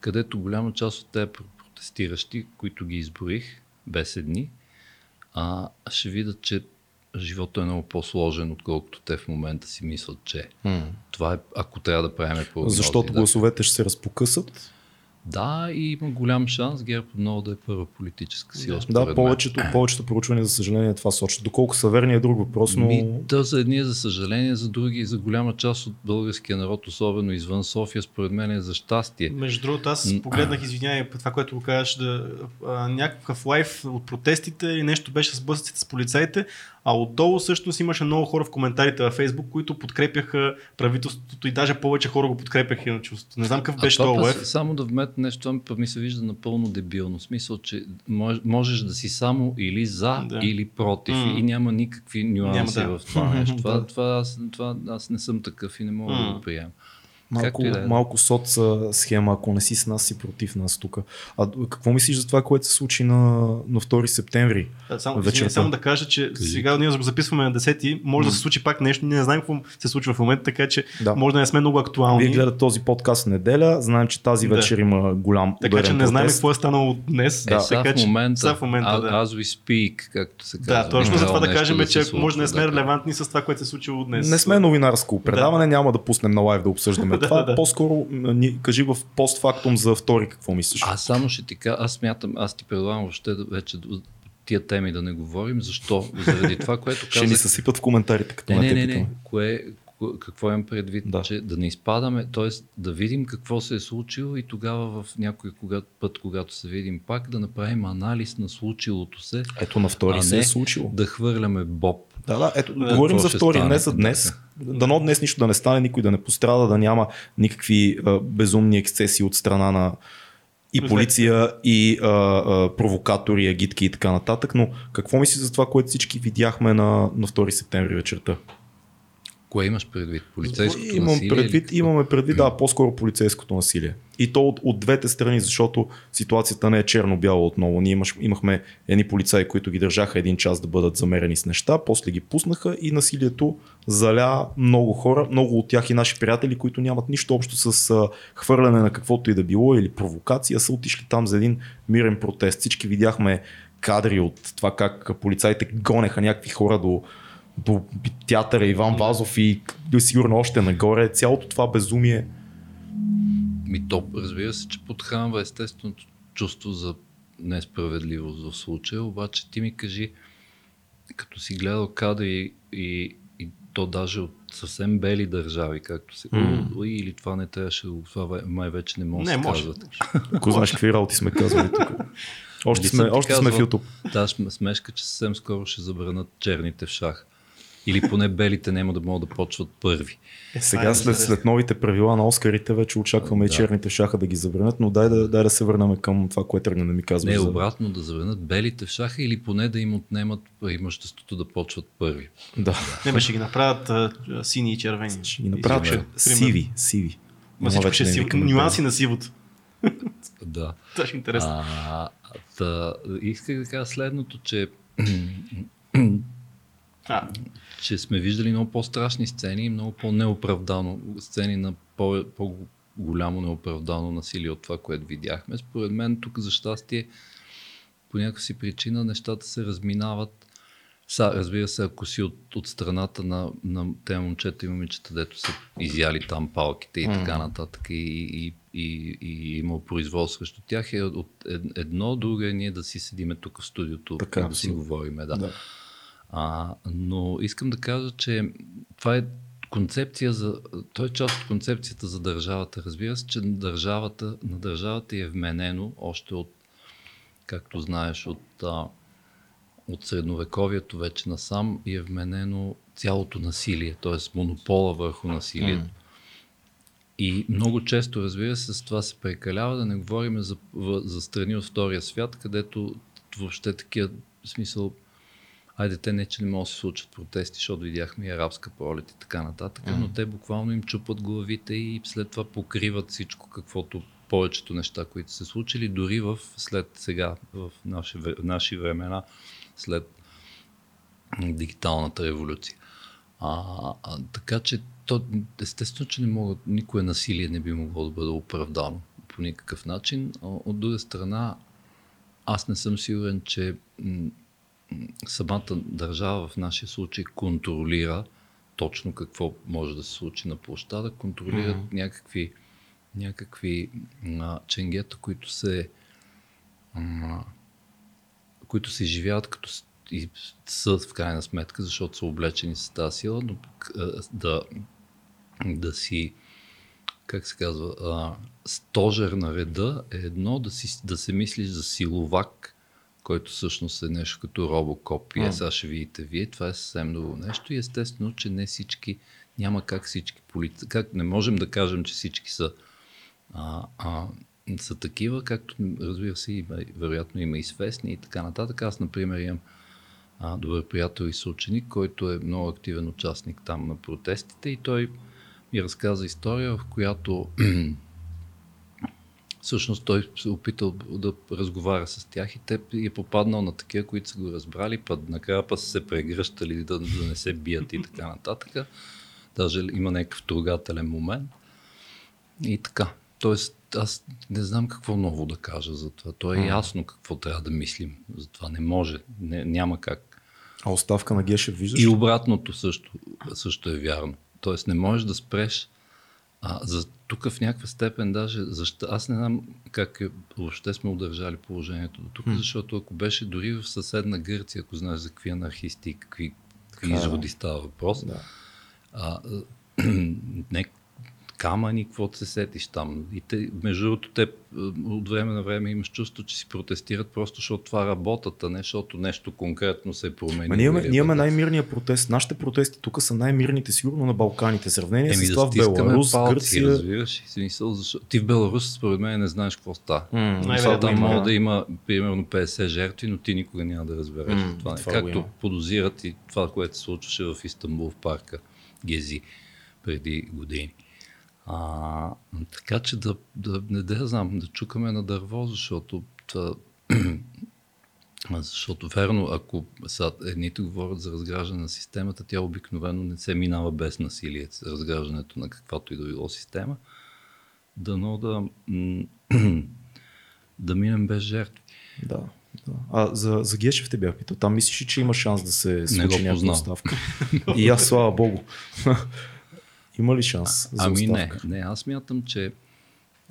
където голяма част от тези протестиращи, които ги изборих, беседни, а, ще видят, че живота е много по-сложен, отколкото те в момента си мислят, че е. М. Това е, ако трябва да правим прогнози. Защото да. гласовете ще се разпокъсат. Да, и има голям шанс ГЕРБ отново да е първа политическа сила. Да, повечето, повечето проучвания, за съжаление, това сочат. Доколко са верни е друг въпрос, но... Ми, да, за едни, за съжаление, за други, за голяма част от българския народ, особено извън София, според мен е за щастие. Между другото, аз погледнах, извинявай, това, което го кажеш, да, а, някакъв лайф от протестите или нещо беше с блъсъците с полицаите, а отдолу също си имаше много хора в коментарите във Фейсбук, които подкрепяха правителството и даже повече хора го подкрепяха на чувството. Не знам какъв беше това лайф. само да вметна нещо, това ми, се вижда напълно дебилно. В смисъл, че мож, можеш да си само или за, Да. или против. М. И няма никакви нюанси Няма, да. в това нещо. Това, Да. това, аз, това аз не съм такъв и не мога да М. го приемам. Малко, да е. малко соц схема, ако не си с нас, си против нас тук. А какво мислиш за това, което се случи на, на 2 септември? А, Само, вечерта. само да кажа, че сега ние го записваме на 10 може да се случи пак нещо, ние не знаем какво се случва в момента, така че Да. може да не сме много актуални. Вие гледате този подкаст в неделя, знаем, че тази Да. вечер има голям така че не знаем какво е станало днес. Е, сега така, в момента, сега в момента а, да. as we speak, както се казва. Да, точно за това да кажем, че се ако може да не сме да. релевантни с това, което се е случило днес. Не сме новинарско предаване, няма да пуснем на лайв да обсъждаме Да, това. да. По-скоро м, ни, кажи в постфактум за втори какво мислиш. Аз само ще ти кажа, аз смятам, аз ти предлагам въобще да, вече тия теми да не говорим. Защо? Заради това, което Ще ни казах. съсипят в коментарите, като Не, не, не, не. Кое, ко- какво имам предвид? Да. Че да не изпадаме, т.е. да видим какво се е случило и тогава в някой когато, път, когато се видим пак, да направим анализ на случилото се, Ето на втори а се не е случило. да хвърляме боб. Да, да, ето, Да, говорим за втори, не за днес. Дано днес нищо да не стане, никой да не пострада, да няма никакви а, безумни ексцесии от страна на и полиция, и а, а, провокатори, агитки и така нататък. Но какво мислиш за това, което всички видяхме на, на 2 септември вечерта? Кое имаш предвид? Полицейското Имам насилие? предвид, имаме предвид, да, по-скоро полицейското насилие. И то от, от двете страни, защото ситуацията не е черно-бяла отново. Ние имаш, имахме едни полицаи, които ги държаха един час да бъдат замерени с неща, после ги пуснаха и насилието заля много хора, много от тях и наши приятели, които нямат нищо общо с а, хвърляне на каквото и да било или провокация, са отишли там за един мирен протест. Всички видяхме кадри от това как полицаите гонеха някакви хора до, до театъра Иван Вазов и сигурно още нагоре. Цялото това безумие. Ми то, разбира се, че подхранва естественото чувство за несправедливост в случая, обаче ти ми кажи, като си гледал кадри и, и то даже от съвсем бели държави, както се mm. или това не трябваше да го това май вече не може да се може. казва. Ако знаеш какви работи сме казвали тук. Още сме, още сме в казвал? YouTube. Сме- смешка, че съвсем скоро ще забранат черните в шах. Или поне белите няма да могат да почват първи. Е, Сега след, след новите правила на Оскарите вече очакваме и Да. черните шаха да ги забранят, но дай да, дай да се върнем към това, което тръгна да ми казваш. Не, за- обратно да забранят белите в шаха или поне да им отнемат имуществото да почват първи. Да. Не, бе, ще ги направят а, сини и червени. Ще ги направят примерно. сиви, сиви. Ма всичко ще викаме Нюанси на сивото. Да. Ще е интересно. А, та, исках да кажа следното, че, А, че сме виждали много по-страшни сцени и много по-неоправдано сцени на по- по-голямо неоправдано насилие от това, което видяхме. Според мен тук за щастие по някаква си причина нещата се разминават. Са, разбира се, ако си от, от страната на, на тези момчета и момичета, дето са изяли там палките и така нататък и, и, и, и има произвол срещу тях, е от ед- едно, друго е ние да си седиме тук в студиото Така, и да си говориме. Да. Да. А, но искам да кажа, че това е концепция за... Той е част от концепцията за държавата. Разбира се, че на държавата, на държавата е вменено още от, както знаеш, от, а, от средновековието вече насам и е вменено цялото насилие, т.е. монопола върху насилието. И много често, разбира се, с това се прекалява, да не говорим за, за страни от втория свят, където въобще такива смисъл Айде, те не, че не могат да се случат протести, защото видяхме и арабска пролет и така нататък, mm-hmm. но те буквално им чупат главите и след това покриват всичко, каквото повечето неща, които се случили, дори в след сега, в наши, наши времена, след дигиталната революция. А, а, така че то, естествено, че не могат, никое насилие не би могло да бъде оправдано по никакъв начин. От друга страна, аз не съм сигурен, че самата държава в нашия случай контролира точно какво може да се случи на площада, контролират mm-hmm. някакви, някакви а, ченгета, които се а, които се изживяват като и са в крайна сметка, защото са облечени с тази сила, но да, да си как се казва, а, стожер на реда е едно да, си, да се мислиш за силовак, който всъщност е нещо като робокоп. И е, сега ще видите вие, това е съвсем ново нещо. И естествено, че не всички, няма как всички полици, как не можем да кажем, че всички са, а, а, са такива, както разбира се, има, вероятно има и свестни и така нататък. Аз, например, имам а, добър приятел и съученик, който е много активен участник там на протестите и той ми разказа история, в която всъщност той се опитал да разговаря с тях и те е попаднал на такива, които са го разбрали, път накрая па са се прегръщали да, да не се бият и така нататък. Даже има някакъв трогателен момент. И така. Тоест, аз не знам какво ново да кажа за това. То е ясно какво трябва да мислим. За това не може. Не, няма как. А оставка на Гешев виждаш? И обратното също, също е вярно. Тоест не можеш да спреш а, за тук в някаква степен даже, защо, аз не знам как е, въобще сме удържали положението до тук, hmm. защото ако беше дори в съседна Гърция, ако знаеш за какви анархисти, какви, какви е, изводи става въпрос, да. а, не, камъни, какво се сетиш там. И те, между другото, те от време на време имаш чувство, че си протестират просто защото това работят, а не защото нещо конкретно се е променило. ние имаме, ние имаме най-мирния протест. Нашите протести тук са най-мирните, сигурно на Балканите. Сравнение Еми, с това да в Беларус, палци, Гърция. Разбираш, смисъл, защо... Ти в Беларус, според мен, не знаеш какво става. Mm, там може да има примерно 50 жертви, но ти никога няма да разбереш mm, това. това Както подозират и това, което се случваше в Истанбул в парка Гези преди години. А, така че да, да не да знам, да чукаме на дърво, защото това, защото верно, ако сега едните говорят за разграждане на системата, тя обикновено не се минава без насилие, разграждането на каквато и да било система, дано да, да минем без жертви. Да. Да. А за, за Гешев те бях питал. Там мислиш, че има шанс да се случи някаква оставка? И аз, слава богу. Има ли шанс а, за Ами не, не, аз смятам, че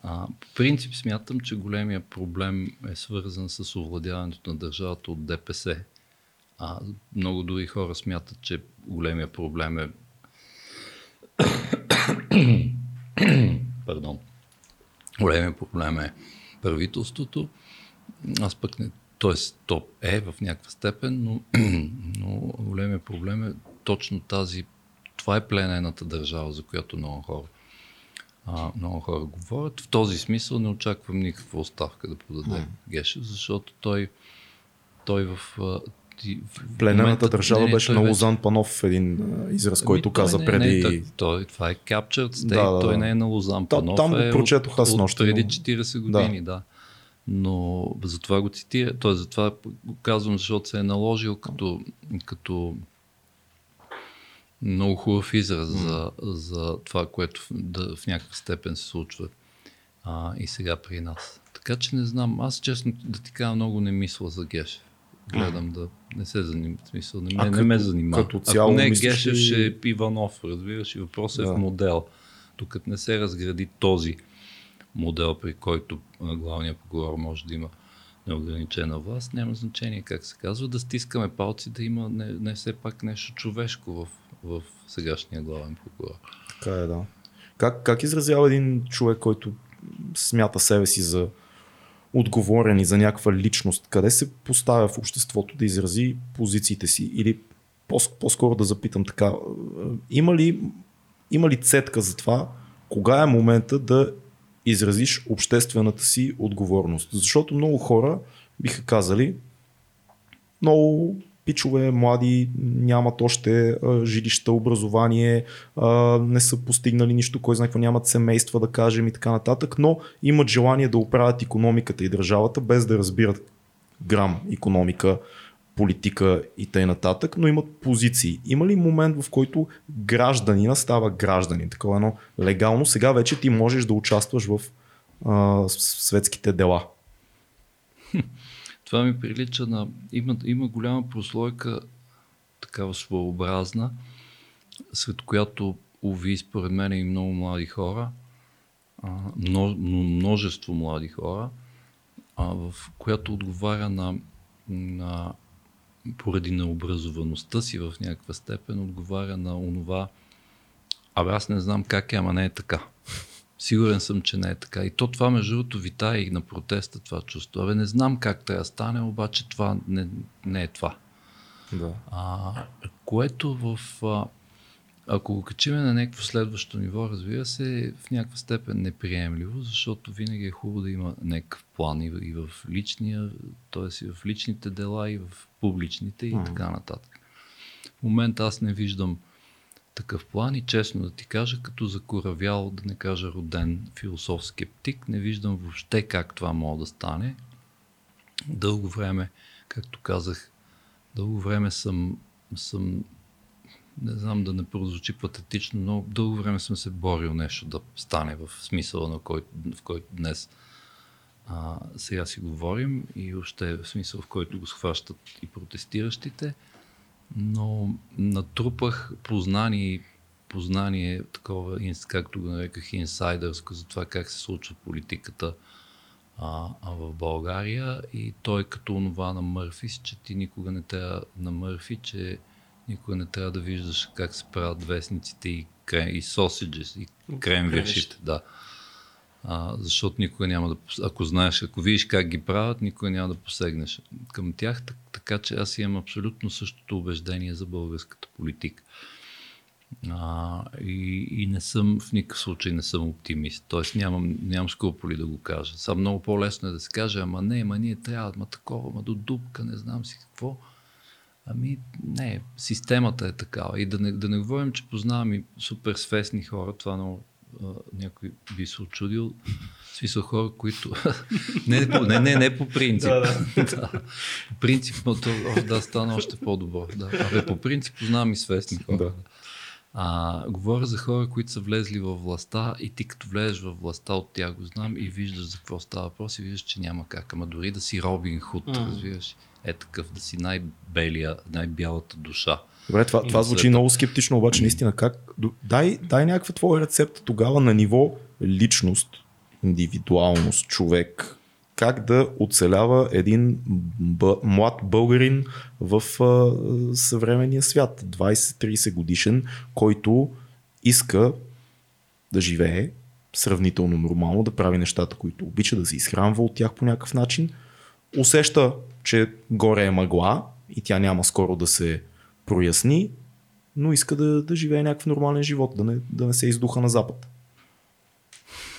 а, по принцип смятам, че големия проблем е свързан с овладяването на държавата от ДПС. А много други хора смятат, че големия проблем е Пардон. Големия проблем е правителството. Аз пък не, т.е. то е в някаква степен, но, но големия проблем е точно тази това е пленената държава, за която много хора, а, много хора говорят. В този смисъл не очаквам никаква оставка да подаде mm. Гешев, защото той, той в Пленената държава не, беше на Лозан вече... Панов, един израз, ами, който каза не, преди... Не, той, това е Captured State, да, да, той не е на Лозан Панов. Там го е прочетох аз нощи. Преди 40 години, да. да. Но затова го цитира, т.е. затова го казвам, защото се е наложил като, като много хубав израз mm. за, за това, което в, да, в някаква степен се случва а, и сега при нас. Така че не знам, аз честно да ти кажа много не мисля за Гешев. Гледам да не се занимава, смисъл, не, ме, не като, ме занимава. Като цяло Ако не Гешев, и... ще е Иванов, разбираш, и въпросът да. е в модел. Докато не се разгради този модел, при който главният прокурор може да има неограничена власт, няма значение как се казва, да стискаме палци, да има не, не все пак нещо човешко в в сегашния главен прокурор. Така е, да. Как, как изразява един човек, който смята себе си за отговорен и за някаква личност? Къде се поставя в обществото да изрази позициите си? Или по- скоро да запитам така, има ли, има ли цетка за това кога е момента да изразиш обществената си отговорност. Защото много хора биха казали, много пичове, млади, нямат още жилища, образование, не са постигнали нищо, кой знае нямат семейства, да кажем и така нататък, но имат желание да оправят економиката и държавата, без да разбират грам економика, политика и т.н. но имат позиции. Има ли момент, в който гражданина става гражданин? Такова едно легално. Сега вече ти можеш да участваш в а, светските дела. Това ми прилича на... Има, има голяма прослойка, такава своеобразна, сред която уви, според мен и много млади хора, а, множество млади хора, а, в която отговаря на, на поради необразоваността си в някаква степен, отговаря на онова, абе аз не знам как е, ама не е така. Сигурен съм, че не е така. И то това, между другото, витае и на протеста това чувство. Абе, не знам как трябва да стане, обаче това не, не е това. Да. А, което в... А, ако го качиме на някакво следващо ниво, разбира се, е в някаква степен неприемливо, защото винаги е хубаво да има някакъв план и, и в личния, т.е. и в личните дела, и в публичните и mm. така нататък. В момента аз не виждам такъв план и честно да ти кажа, като закоравял, да не кажа роден философ скептик, не виждам въобще как това може да стане. Дълго време, както казах, дълго време съм, съм не знам да не прозвучи патетично, но дълго време съм се борил нещо да стане в смисъла, на който, в който днес а, сега си говорим и още в смисъл, в който го схващат и протестиращите но натрупах познание, познание такова, както го нареках, инсайдърско за това как се случва политиката а, а в България и той като онова на Мърфи, че ти никога не трябва на Мърфи, че никога не трябва да виждаш как се правят вестниците и, крем, и сосиджи, и кремвиршите. Да а, защото никога няма да, ако знаеш, ако видиш как ги правят, никога няма да посегнеш към тях, така че аз имам абсолютно същото убеждение за българската политика. А, и, и не съм, в никакъв случай не съм оптимист. Тоест нямам, нямам скрупули да го кажа. Само много по-лесно е да се каже, ама не, ама ние трябва, ама такова, ама до дупка, не знам си какво. Ами не, системата е такава. И да не, да не говорим, че познавам и супер свестни хора, това много някой би се очудил. Смисъл хора, които... не, не, не, не по принцип. да, да. По принцип, но то, о, да, стана още по-добро. Да. Абе, по принцип познавам и свестни хора. Да. А, говоря за хора, които са влезли във властта и ти като влезеш във властта от тях го знам и виждаш за какво става въпрос и виждаш, че няма как. Ама дори да си Робин Худ, mm. разбираш, е такъв, да си най-белия, най-бялата душа Добре, това, това звучи много скептично, обаче наистина как... Дай, дай някаква твоя рецепта тогава на ниво личност, индивидуалност, човек, как да оцелява един бъ, млад българин в а, съвременния свят, 20-30 годишен, който иска да живее сравнително нормално, да прави нещата, които обича, да се изхранва от тях по някакъв начин, усеща, че горе е мъгла и тя няма скоро да се проясни, но иска да, да живее някакъв нормален живот, да не, да не се издуха на запад.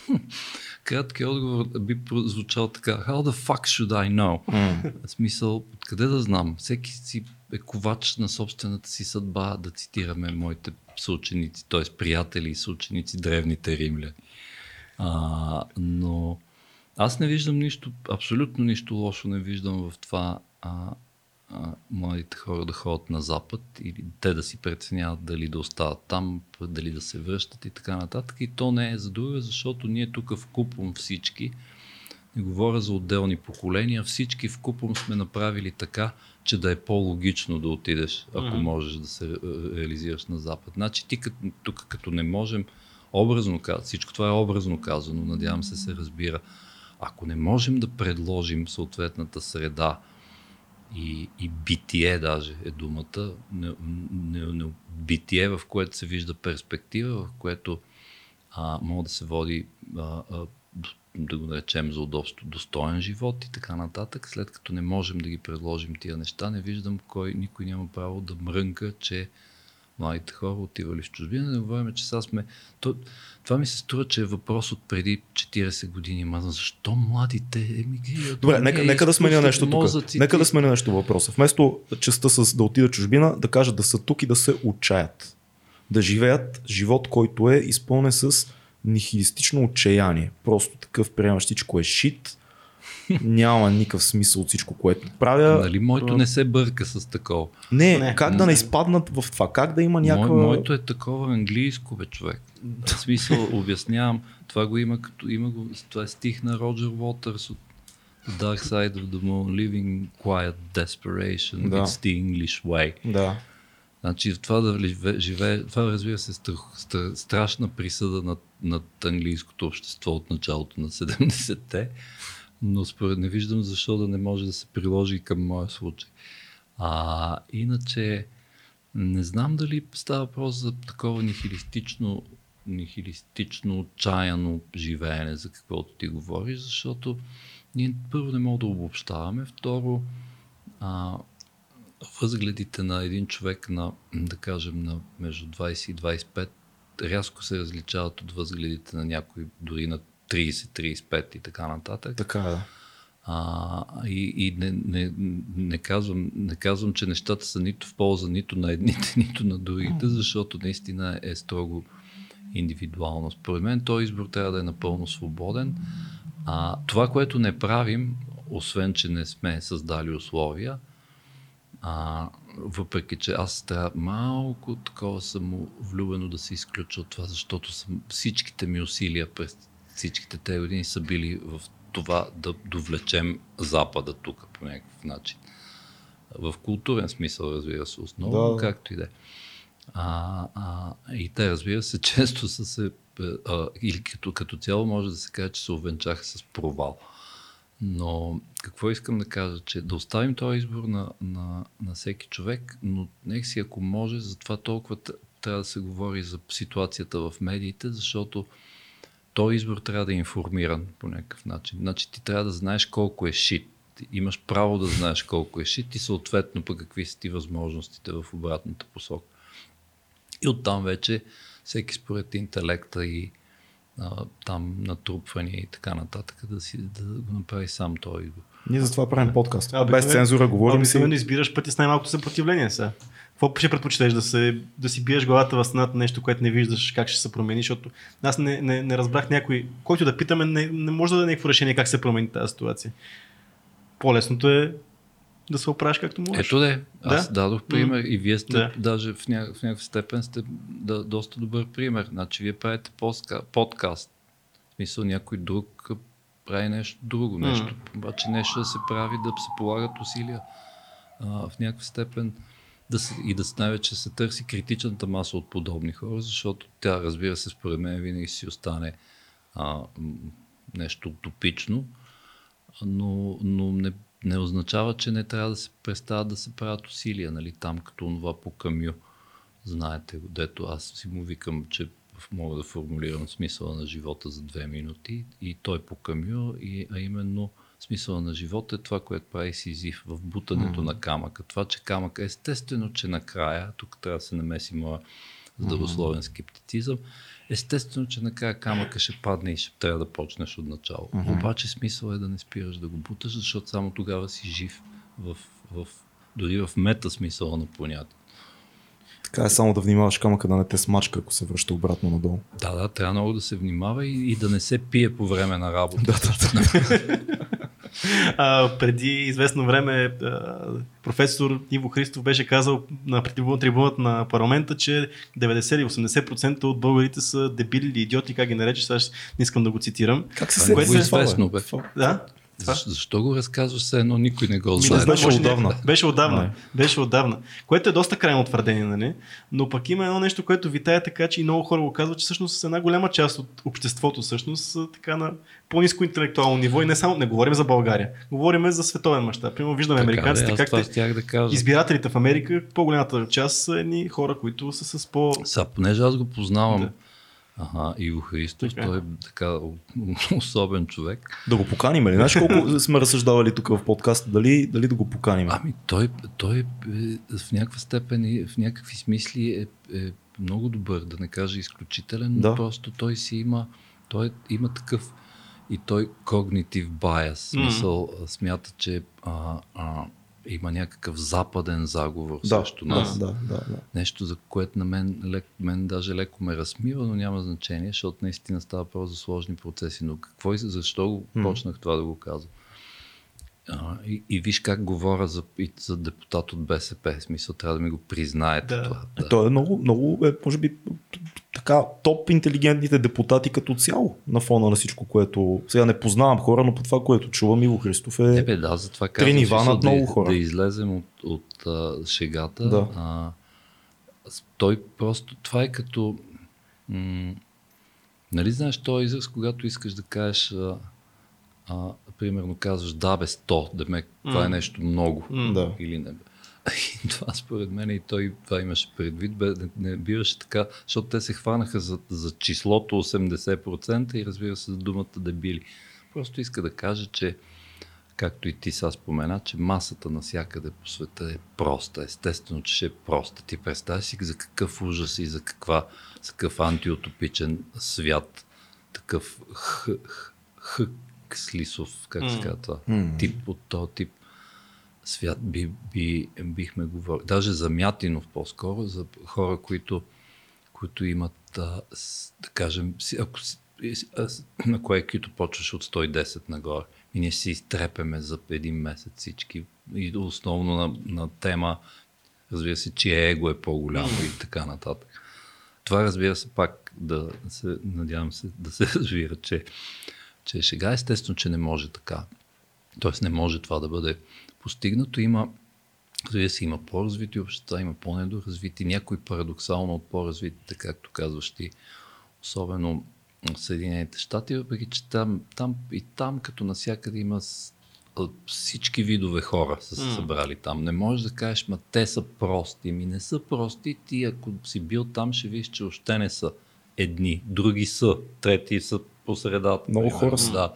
Краткият отговор би звучал така. How the fuck should I know? Mm. Смисъл, откъде да знам? Всеки си е ковач на собствената си съдба, да цитираме моите съученици, т.е. приятели и съученици, древните римляни. А, но аз не виждам нищо, абсолютно нищо лошо не виждам в това а, а, младите хора да ходят на Запад или те да си преценяват дали да остават там, дали да се връщат и така нататък. И то не е за друга, защото ние тук в купом всички, не говоря за отделни поколения, всички в купом сме направили така, че да е по-логично да отидеш, ако mm-hmm. можеш да се реализираш на Запад. Значи ти тук като не можем, образно всичко това е образно казано, надявам се се разбира, ако не можем да предложим съответната среда, и, и битие даже е думата, не, не, не, битие, в което се вижда перспектива, в което а, може да се води, а, а, да го наречем за удобство, достоен живот и така нататък. След като не можем да ги предложим тия неща, не виждам кой, никой няма право да мрънка, че младите хора отивали в чужбина. Не говорим, че сега сме... То, това ми се струва, че е въпрос от преди 40 години. Ма защо младите емигрират? Добре, нека, нека да сменя нещо тук. Нека да сменя нещо въпроса. Вместо частта с да отидат чужбина, да кажат да са тук и да се отчаят. Да живеят живот, който е изпълнен с нихилистично отчаяние. Просто такъв приемаш всичко е шит, няма никакъв смисъл от всичко, което правя. Нали, моето не се бърка с такова. Не, не как не. да не изпаднат в това? Как да има някаква... Мо, моето е такова английско, бе, човек. В смисъл, обяснявам, това го има като има го, това е стих на Роджер Уотърс от Dark Side of the Moon, Living Quiet Desperation, да. It's the English Way. Да. Значи това да живее, това разбира се страх, страшна присъда над, над английското общество от началото на 70-те, но според не виждам защо да не може да се приложи към моя случай. А, иначе, не знам дали става въпрос за такова нихилистично, нихилистично отчаяно живеене, за каквото ти говориш, защото ние първо не можем да обобщаваме, второ, а, възгледите на един човек на, да кажем, на между 20 и 25 рязко се различават от възгледите на някой дори на 30-35 и така нататък. Така да. А, и и не, не, не, казвам, не казвам, че нещата са нито в полза нито на едните, нито на другите, защото наистина е строго индивидуално. Според мен този избор трябва да е напълно свободен. А, това, което не правим, освен, че не сме създали условия, а, въпреки, че аз трябва малко такова самовлюбено да се изключа от това, защото съм, всичките ми усилия през всичките тези години са били в това да довлечем Запада тук по някакъв начин. В културен смисъл, разбира се, основно, да. както и да е. А, а, и те, разбира се, често са се, а, или като, като цяло може да се каже, че се увенчаха с провал. Но какво искам да кажа, че да оставим този избор на, на, на всеки човек, но нека си ако може, затова толкова трябва да се говори за ситуацията в медиите, защото този избор трябва да е информиран по някакъв начин. Значи ти трябва да знаеш колко е шит. Имаш право да знаеш колко е шит и съответно по какви са ти възможностите в обратната посока. И оттам вече всеки според интелекта и а, там натрупвания и така нататък да, си, да го направи сам този избор. Ние за това правим подкаст. А, Без цензура говорим си. избираш пъти с най-малкото съпротивление сега. Какво ще предпочиташ? Да, се, да си биеш главата в стената нещо, което не виждаш как ще се промени, защото аз не, не, не разбрах някой, който да питаме, не, не може да даде някакво решение как се промени тази ситуация. По-лесното е да се оправиш както можеш. Ето де, аз да? дадох пример mm. и вие сте да. даже в, ня... в някаква степен сте да, доста добър пример. Значи вие правите постка... подкаст. В смисъл някой друг прави нещо друго, нещо, mm. обаче нещо да се прави, да се полагат усилия. А, в някаква степен да се, и да най-вече се търси критичната маса от подобни хора, защото тя, разбира се, според мен винаги си остане а, нещо утопично, но, но не, не означава, че не трябва да се престават да се правят усилия, нали, там като това по Камю. Знаете го, дето аз си му викам, че мога да формулирам смисъла на живота за две минути и той по Камю, и, а именно смисъла на живота е това, което прави Сизив в бутането mm-hmm. на камъка. Това, че камъка, естествено, че накрая, тук трябва да се намеси моя здравословен скептицизъм, естествено, че накрая камъка ще падне и ще трябва да почнеш от начало. Mm-hmm. Обаче смисъл е да не спираш да го буташ, защото само тогава си жив в, в, дори в мета смисъла на понятие. Така е само да внимаваш камъка да не те смачка, ако се връща обратно надолу. Да, да, трябва много да се внимава и, и да не се пие по време на работа. Да, да, да. а, преди известно време а, професор Иво Христов беше казал на трибуната на парламента, че 90 или 80% от българите са дебили или идиоти, как ги нарече, сега не искам да го цитирам. Как се се известно, бе? Да? Защо, защо го разказваш все едно никой не го знае? Беше отдавна. Беше отдавна. Не. Беше отдавна. Което е доста крайно твърдение, нали? Но пък има едно нещо, което витае така, че и много хора го казват, че всъщност една голяма част от обществото всъщност така на по-низко интелектуално ниво и не само, не говорим за България, говорим за световен мащаб. Примерно виждаме така, американците, как те, да кажа. избирателите в Америка, по-голямата част са едни хора, които са с по... Са, понеже аз го познавам, да Ага, Иво Христов, Така. той е така особен човек. Да го поканим ли? Знаеш колко сме разсъждавали тук в подкаста, дали, дали да го поканим? Ами той, той е, в някаква степен и в някакви смисли е, е много добър, да не кажа изключителен, но Да. просто той си има, той има такъв и той когнитив bias, смисъл а, смята, че а, а, има някакъв западен заговор да, срещу да, нас. да, да, да. Нещо, за което на мен, лек, мен даже леко ме размива, но няма значение, защото наистина става просто за сложни процеси. Но какво и защо го М. почнах това да го казвам? А, и, и виж как говоря за, за депутат от БСП. В смисъл, трябва да ми го признаете Да. това. Да. Той е много, много е, може би, така топ интелигентните депутати като цяло на фона на всичко, което... Сега не познавам хора, но по това, което чувам, Иво Христов е... Не бе, да, затова казвам, нива смисъл, над да, много хора. да излезем от, от а, шегата. Да. А, той просто, това е като, м- нали знаеш този израз, когато искаш да кажеш, а, а, примерно казваш да бе 100, да ме, това е нещо много. Да. Или не. И това според мен и той това имаше предвид, бе, не, не биваше така, защото те се хванаха за, за числото 80% и разбира се за думата дебили. Просто иска да кажа, че както и ти сега спомена, че масата навсякъде по света е проста. Естествено, че ще е проста. Ти представяш си за какъв ужас и за, каква, за какъв антиутопичен свят, такъв х, х, х, слисов, как се М. казва това, М. тип от този тип свят би, би, бихме говорили. Даже за Мятинов по-скоро, за хора, които, които имат, а, с, да кажем, си- ако си, и с- а, с- на кое кито почваш от 110 нагоре. И ние си изтрепеме за един месец всички. И основно на, на тема, разбира се, чие его е по-голямо и така нататък. Това разбира се пак да се, надявам се да се разбира, че, че е шега. Естествено, че не може така. Тоест не може това да бъде постигнато. Има, разбира се, има по-развити общества, има по-недоразвити, някои парадоксално от по-развитите, както казваш ти, особено в Съединените щати, въпреки че там, там и там като насякъде има всички видове хора са се събрали там. Не можеш да кажеш, ма те са прости. Ми не са прости. Ти ако си бил там, ще видиш, че още не са едни. Други са. Трети са по средата. Много хора са. Да.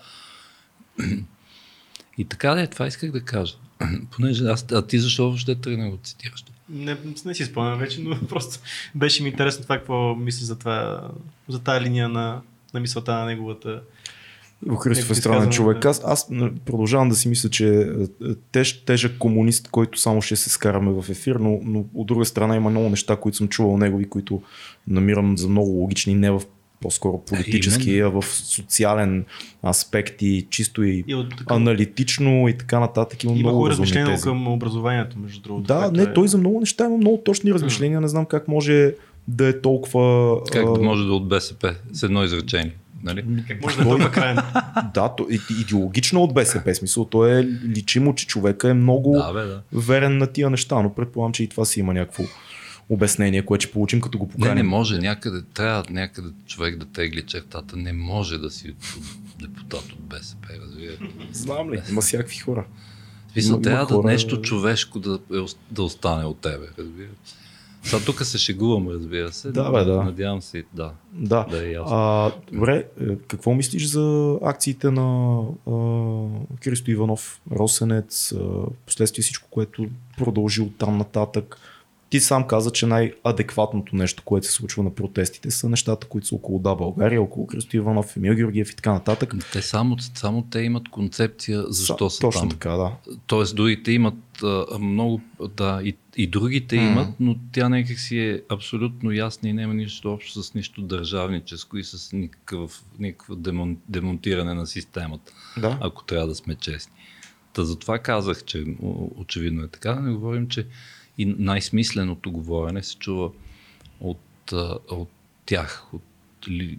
И така да е, това исках да кажа. Понеже аз, а ти защо въобще тръгна го цитираш? Не, не си спомням вече, но просто беше ми интересно това, какво мисли за това, за тази линия на, на мисълта на неговата. Иво Христов е странен човек. Аз, аз продължавам да си мисля, че е, е, теж, тежък комунист, който само ще се скараме в ефир, но, но от друга страна има много неща, които съм чувал негови, които намирам за много логични, не в по-скоро политически, а в социален аспект и чисто и, И от така, аналитично и така нататък. Има, има много тези. към образованието, между другото. Да, не, е... той за много неща има много точни размишления. Не знам как може да е толкова... Как да може да е от БСП с едно изречение? Нали? Как може да е толкова крайен? Да, то, идеологично от БСП смисъл. То е личимо, че човека е много Да, бе, да. верен на тия неща, но предполагам, че и това си има някакво обяснение, което ще получим като го Не, поканим. не може. Някъде, трябва някъде човек да тегли чертата. Не може да си депутат от БСП, разбира. Знам ли? Има всякакви хора. Смисъл, трябва хора- да нещо човешко да, е, да остане от тебе, разбира. Сега тук се шегувам, разбира се. Да, бе, да. Надявам се, да. Да. Да е ясно. А, добре, е, какво мислиш за акциите на а, Христо Иванов, Росенец, а, последствие всичко, което продължи от там нататък? Ти сам каза, че най-адекватното нещо, което се случва на протестите, са нещата, които са около Да България, около Христо Иванов, Емил Георгиев и така нататък. Те само, само те имат концепция защо са, Точно там. така, да. Тоест, другите имат а, много, да, и, и другите М. имат, но тя някак си е абсолютно ясна и няма нищо общо с нищо държавническо и с никакъв, никакво демон, демонтиране на системата, да. ако трябва да сме честни. Та затова казах, че очевидно е така, да не говорим, че и най-смисленото говорене се чува от, от тях, от,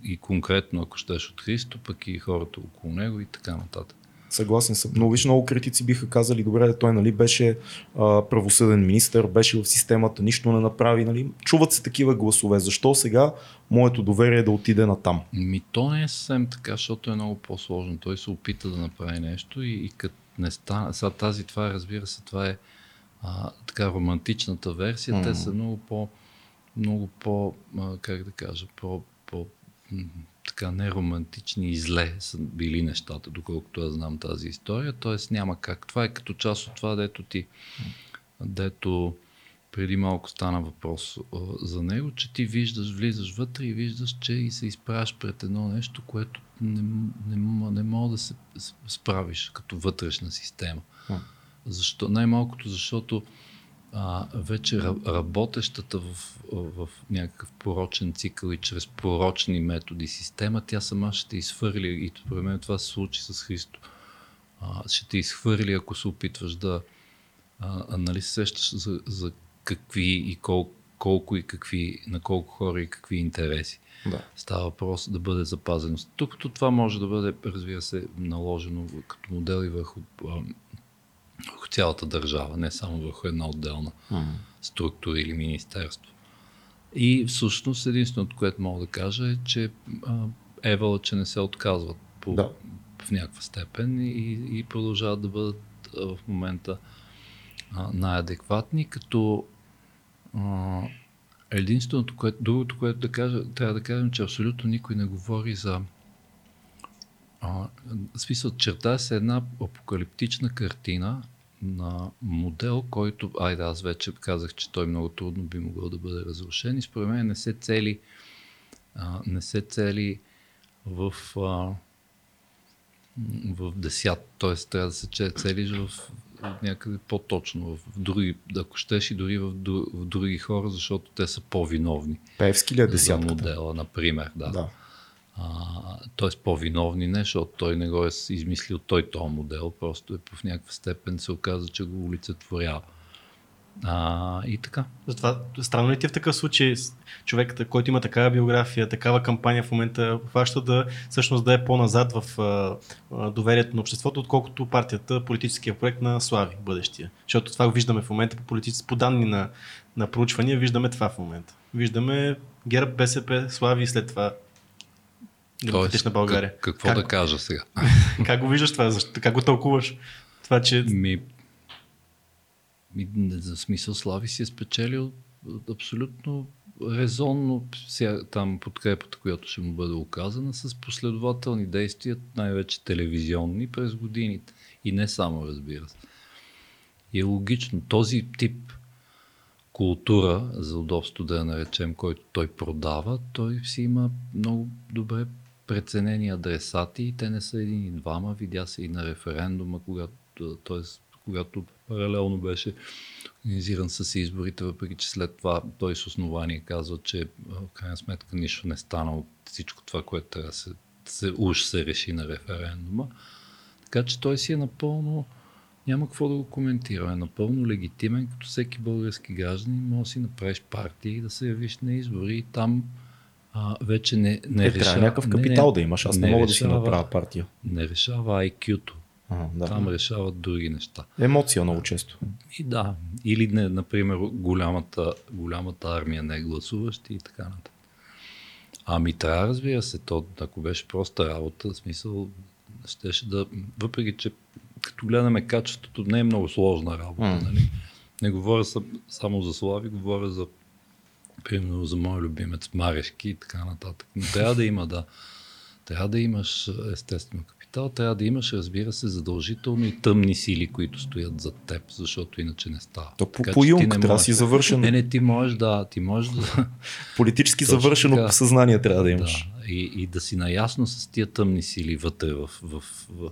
и конкретно, ако щеш от Христо, пък и хората около него и така нататък. Съгласен съм. Но виж, много критици биха казали, добре, той нали, беше а, правосъден министр, беше в системата, нищо не направи. Нали. Чуват се такива гласове. Защо сега моето доверие е да отиде на там? Ми то не е съвсем така, защото е много по-сложно. Той се опита да направи нещо и, и като не стана. Сега тази, това е, разбира се, това е а, така романтичната версия. М. Те са много по, много по, а, как да кажа, по, по така неромантични и зле са били нещата, доколкото аз знам тази история. Тоест няма как. Това е като част от това, дето ти, дето преди малко стана въпрос а, за него, че ти виждаш, влизаш вътре и виждаш, че и се изправяш пред едно нещо, което не, не, не, не мога да се справиш като вътрешна система. Защо? Най-малкото, защото а, вече работещата в, в някакъв порочен цикъл и чрез порочни методи система, тя сама ще те изхвърли и според мен това се случи с Христо. А, ще те изхвърли, ако се опитваш да а, нали се сещаш за, за какви и колко, колко и какви, на колко хора и какви интереси. Да. Става въпрос да бъде запазено. Тук това може да бъде, разбира се, наложено като модел и върху върху цялата държава, не само върху една отделна mm. структура или министерство. И всъщност единственото, което мога да кажа е, че Евала, че не се отказват по, да. в някаква степен и, и продължават да бъдат а, в момента а, най-адекватни, като а, единственото, което, другото, което да кажа, трябва да кажем, че абсолютно никой не говори за а, смисъл, черта се една апокалиптична картина на модел, който, айде аз вече казах, че той много трудно би могъл да бъде разрушен и според мен не се цели а, не се цели в а, в десят, т.е. трябва да се целиш в, в някъде по-точно, в други, ако щеш и дори в, в други хора, защото те са по-виновни. Певски ли е десятката? За модела, например, да. да т.е. по-виновни не, защото той не го е измислил той този модел, просто е в някаква степен се оказа, че го олицетворява. А, и така. Затова странно ли ти е в такъв случай човекът, който има такава биография, такава кампания в момента хваща да всъщност да е по-назад в а, доверието на обществото, отколкото партията, политическия проект на Слави, бъдещия. Защото това го виждаме в момента по, политици, по данни на, на проучвания, виждаме това в момента. Виждаме ГЕРБ, БСП, Слави и след това Демократична България. Как, какво как, да кажа сега? как го виждаш това? Защо, как го тълкуваш? Това, че... Ми, ми, за смисъл Слави си е спечелил абсолютно резонно сега, там подкрепата, която ще му бъде оказана с последователни действия, най-вече телевизионни през годините. И не само, разбира се. И е логично. Този тип култура, за удобство да я наречем, който той продава, той си има много добре преценени адресати и те не са един и двама. Видя се и на референдума, когато, т.е. когато паралелно беше организиран с изборите, въпреки че след това той с основание казва, че в крайна сметка нищо не стана от всичко това, което трябва да се, се, уж се реши на референдума. Така че той си е напълно, няма какво да го коментираме, напълно легитимен, като всеки български гражданин, може да си направиш партия и да се явиш на избори и там а, вече не, не е, решава... Трябва някакъв капитал не, да имаш, аз не, не мога решава, да си направя партия. Не решава IQ-то. Ага, да. Там решават други неща. Емоция много често. И да. Или, не, например, голямата, голямата армия не е гласуващи и така нататък. Ами трябва, разбира се, то, ако беше проста работа, в смисъл, щеше да, въпреки че като гледаме качеството, не е много сложна работа, mm. нали? Не говоря само за Слави, говоря за примерно за мой любимец Марешки и така нататък. Но трябва да има, да. Трябва да имаш естествено капитал, трябва да имаш, разбира се, задължително и тъмни сили, които стоят зад теб, защото иначе не става. То по, по Юнг трябва да си завършен. Не, не, ти можеш да, ти можеш да... Политически завършено така, съзнание трябва да имаш. Да, и, и да си наясно с тия тъмни сили вътре в, в, в, в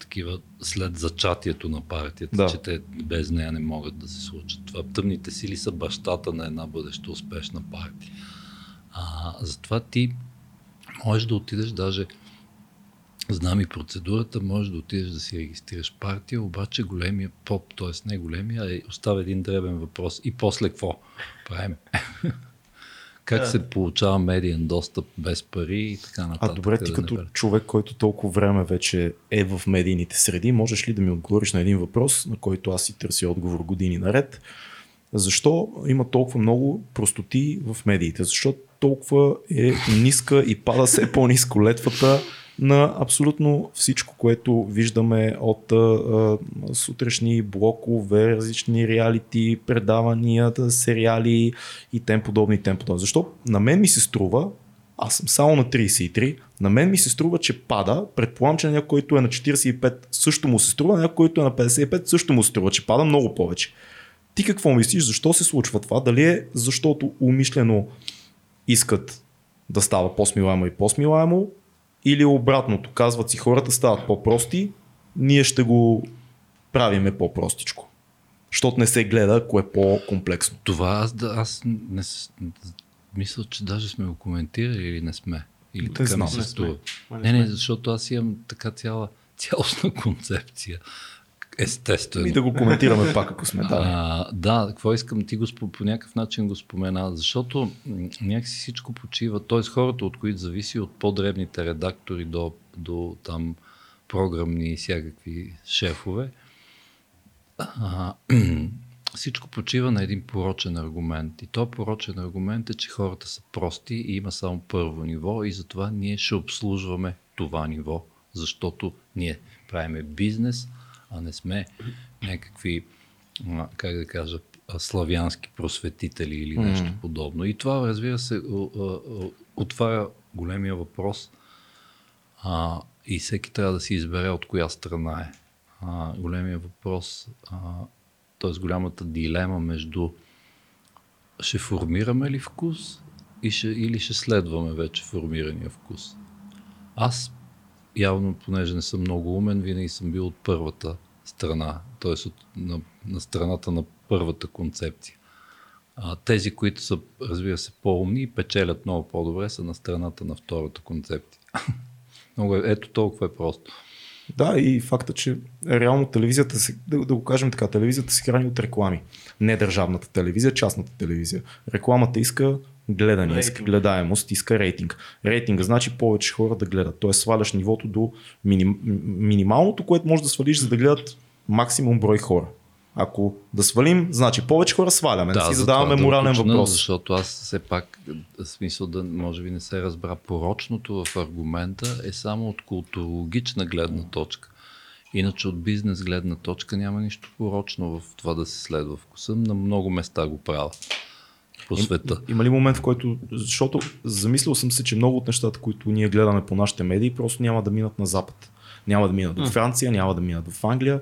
такива след зачатието на партията, да. че те без нея не могат да се случат. Това тъмните сили са бащата на една бъдеща успешна партия. А, затова ти можеш да отидеш даже Знам и процедурата, можеш да отидеш да си регистрираш партия, обаче големия поп, т.е. не големия, а остава един дребен въпрос. И после какво правим? Как да. се получава медиен достъп без пари и така нататък? А добре, ти като човек, който толкова време вече е в медийните среди, можеш ли да ми отговориш на един въпрос, на който аз си търся отговор години наред? Защо има толкова много простоти в медиите? Защо толкова е ниска и пада все по-низко летвата на абсолютно всичко, което виждаме от а, сутрешни блокове, различни реалити, предавания, сериали и тем подобни, тем подобни. Защо на мен ми се струва, аз съм само на 33, на мен ми се струва, че пада. Предполагам, че на някой, който е на 45 също му се струва, на някой, който е на 55 също му се струва, че пада много повече. Ти какво мислиш, защо се случва това? Дали е защото умишлено искат да става по-смилаемо и по-смилаемо, или обратното, казват си хората стават по-прости, ние ще го правиме по-простичко. Защото не се гледа, ако е по-комплексно. Това аз, да, аз не, мисля, че даже сме го коментирали или не сме. Или Не така ми се струва. Не, не, защото аз имам така цяла, цялостна концепция. Естествено. И да го коментираме пак, ако сме дали. А, да, какво искам, ти го, спо- по някакъв начин го спомена, защото някакси всичко почива, т.е. хората, от които зависи от по-дребните редактори до, до там програмни и всякакви шефове, а, всичко почива на един порочен аргумент. И то порочен аргумент е, че хората са прости и има само първо ниво и затова ние ще обслужваме това ниво, защото ние правиме бизнес, а не сме някакви, как да кажа, славянски просветители или нещо подобно. И това, разбира се, отваря големия въпрос а, и всеки трябва да си избере от коя страна е. А, големия въпрос, а, т.е. голямата дилема между ще формираме ли вкус и ще, или ще следваме вече формирания вкус. Аз явно, понеже не съм много умен, винаги съм бил от първата страна, т.е. На, на страната на първата концепция. А, тези, които са, разбира се, по-умни и печелят много по-добре, са на страната на втората концепция. много е, ето толкова е просто. Да, и факта, че реално телевизията, се, да, да го кажем така, телевизията се храни от реклами. Не държавната телевизия, частната телевизия. Рекламата иска гледане, иска Рейтинг. гледаемост, иска рейтинг. Рейтинга значи повече хора да гледат. Тоест сваляш нивото до миним, минималното, което можеш да свалиш, за да гледат максимум брой хора. Ако да свалим, значи повече хора сваляме. Да, си за задаваме това да морален уточня, въпрос. Защото аз все пак, смисъл да може би не се разбра, порочното в аргумента е само от културологична гледна точка. Иначе от бизнес гледна точка няма нищо порочно в това да се следва вкуса. На много места го правя по света. Има ли момент, в който, защото замислил съм се, че много от нещата, които ние гледаме по нашите медии, просто няма да минат на Запад. Няма да минат до Франция, няма да минат в Англия.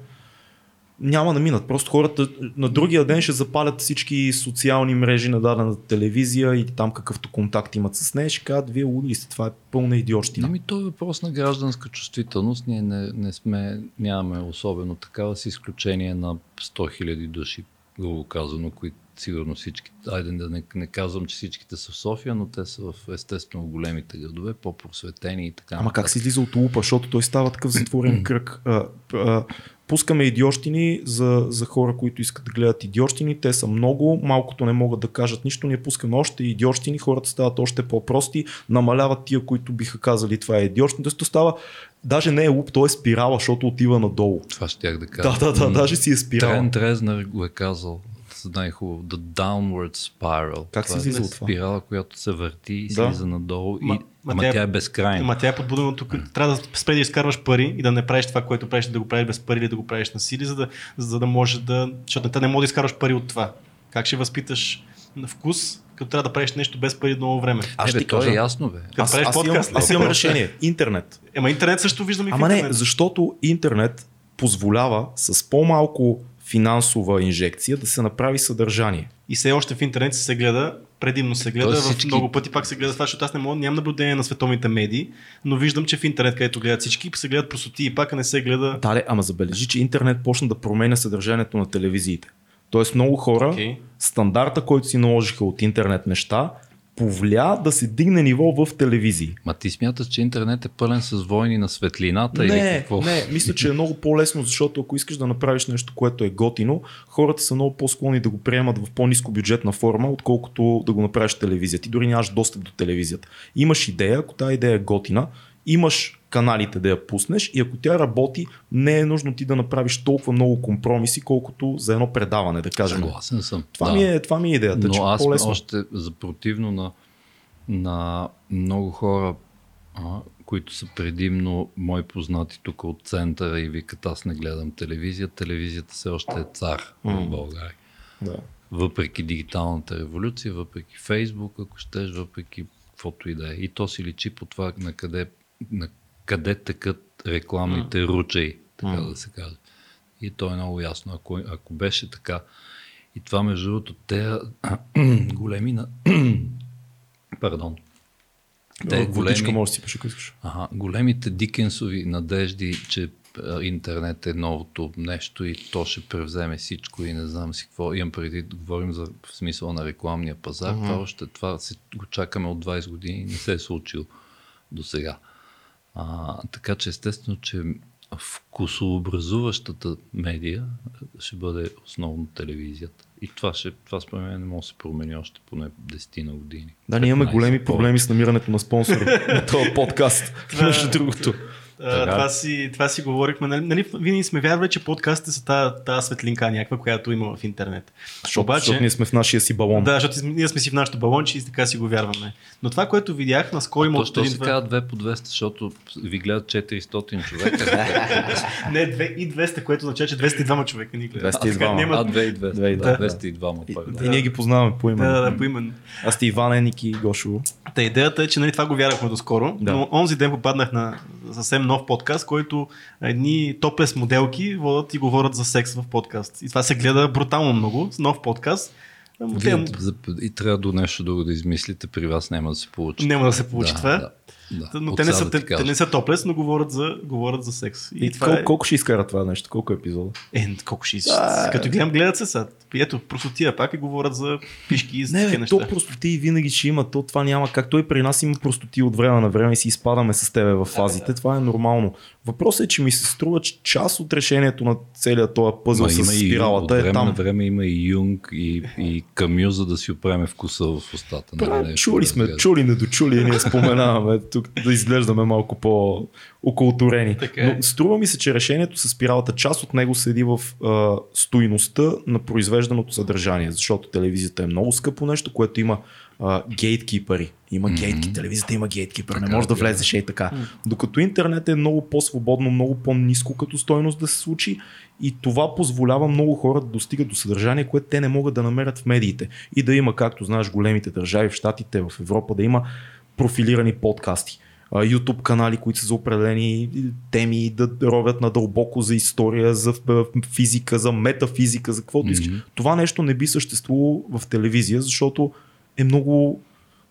Няма да минат. Просто хората на другия ден ще запалят всички социални мрежи на дадената телевизия и там какъвто контакт имат с нея. Ще кажат, вие луди сте, това е пълна идиотщина. Ами то е въпрос на гражданска чувствителност. Ние не, не сме, нямаме особено такава, с изключение на 100 000 души, грубо казано, които сигурно всички, айде да не, не казвам, че всичките са в София, но те са в естествено големите градове, по-просветени и така. Ама как се излиза от лупа, защото той става такъв затворен кръг. А, а, пускаме идиощини за, за хора, които искат да гледат идиощини. Те са много, малкото не могат да кажат нищо. Ние пускаме още идиощини, хората стават още по-прости, намаляват тия, които биха казали това е идиощин. Тоест, то става, даже не е луп, то е спирала, защото отива надолу. Това щях да кажа. Да, да, да, даже си е спирала. Трент Резнер го е казал най-хубаво. The downward spiral. Как се това излиза е от това? спирала, която се върти и Да. слиза надолу. Ма- и, ма ама тя- тя е безкрайна. Ама тя е подбудена тук. Трябва да спре да изкарваш пари и да не правиш това, което правиш, да го правиш без пари или да го правиш на сили, за да, за да може да. Защото те не може да изкарваш пари от това. Как ще възпиташ на вкус, като трябва да правиш нещо без пари много време? Аз е, ще бе, ти то кажа. е ясно, бе. Като Аз, правиш аз, имам, подкаст, аз имам решение. Интернет. Ема интернет също виждам и в Ама не, интернет. защото интернет позволява с по-малко финансова инжекция да се направи съдържание. И все още в интернет се гледа, предимно се гледа, Тоест в всички- много пъти пак се гледа това, защото аз не мога, нямам наблюдение на световните медии, но виждам, че в интернет, където гледат всички, се гледат простоти и пак не се гледа. Да, ама забележи, че интернет почна да променя съдържанието на телевизиите. Тоест много хора, Окей. стандарта, който си наложиха от интернет неща, повля да се дигне ниво в телевизии. Ма ти смяташ, че интернет е пълен с войни на светлината или Не, какво? не, мисля, че е много по-лесно, защото ако искаш да направиш нещо, което е готино, хората са много по-склонни да го приемат в по-низко бюджетна форма, отколкото да го направиш в телевизия. Ти дори нямаш достъп до телевизията. Имаш идея, ако тази идея е готина, имаш каналите да я пуснеш и ако тя работи, не е нужно ти да направиш толкова много компромиси, колкото за едно предаване, да кажем. Съгласен съм. Това, да. ми е, това ми е идеята, че Но аз по-лесно. още за противно на, на много хора, а, които са предимно мои познати тук от центъра и викат аз не гледам телевизия. Телевизията все още е цар М. в Да. България. Въпреки дигиталната революция, въпреки Фейсбук, ако щеш, въпреки каквото и да е. И то си личи по това на къде, на къде тъкат рекламните mm. ручей, така mm. да се каже. И то е много ясно. Ако, ако беше така, и това между другото, те големи на... Пардон. Те големи... може да си пише, ако искаш. Ага, големите Дикенсови надежди, че интернет е новото нещо и то ще превземе всичко и не знам си какво. Имам преди говорим за в смисъл на рекламния пазар. Mm-hmm. Това още това си го чакаме от 20 години и не се е случило до сега. А, така че естествено, че вкусообразуващата медия ще бъде основно телевизията. И това, ще, това според мен не може да се промени още поне 10 на години. Да, ние имаме големи проблеми с намирането на спонсор на този подкаст, между другото. А, това, си, това си говорихме. Нали, нали, винаги сме вярвали, че подкастите са тази, тази светлинка някаква, която има в интернет. Защото, Обаче, защото ние сме в нашия си балон. Да, защото ние сме си в нашото балонче и така си го вярваме. Но това, което видях, наскоро има... Защо се казва 2 по 200, защото ви гледат 400 човека? не, 2 и 200, което означава, че 202 човека ни гледат. 202. А, 2 и 200. Да, 202. И, и ние ги познаваме по име. Да, да, по име. Аз сте Иван Еники и Гошово. Та идеята е, че нали, това го вярвахме доскоро, да. но онзи ден попаднах на съвсем нов подкаст, който едни топлес моделки водят и говорят за секс в подкаст. И това се гледа брутално много, с нов подкаст. Вие, и трябва до нещо друго да измислите, при вас няма да се получи. Няма да се получи да, това. Да. Да, но те не, са, да те, те не са топлес, но говорят за, говорят за секс. И, и това колко, е... колко ще изкара това нещо? Колко епизода? Е, колко ще изкара? Като гледам, гледат се сега. Ето, простотия пак и говорят за пишки и за Не, неща. то простотии винаги ще има. То това няма как. Той при нас има простоти от време на време и си изпадаме с тебе в фазите. Това е нормално. Въпросът е, че ми се струва, че част от решението на целият този пъзъл с спиралата е там. На време има и Юнг и, и Камю, за да си оправим вкуса в устата. Нали? чули сме, да чули, недочули, ние споменаваме тук да изглеждаме малко по окултурени. Е. Но струва ми се, че решението с спиралата, част от него седи в а, стоиността на произвежданото съдържание, защото телевизията е много скъпо нещо, което има гейткипъри. Има mm-hmm. гейтки, телевизията има гейткипър, не може да влезеш и така. Mm-hmm. Докато интернет е много по-свободно, много по-низко като стойност да се случи и това позволява много хора да достигат до съдържание, което те не могат да намерят в медиите. И да има, както знаеш, големите държави в Штатите, в Европа, да има профилирани подкасти. YouTube канали, които са за определени теми, да ровят надълбоко за история, за физика, за метафизика, за каквото mm-hmm. искаш. Това нещо не би съществувало в телевизия, защото е много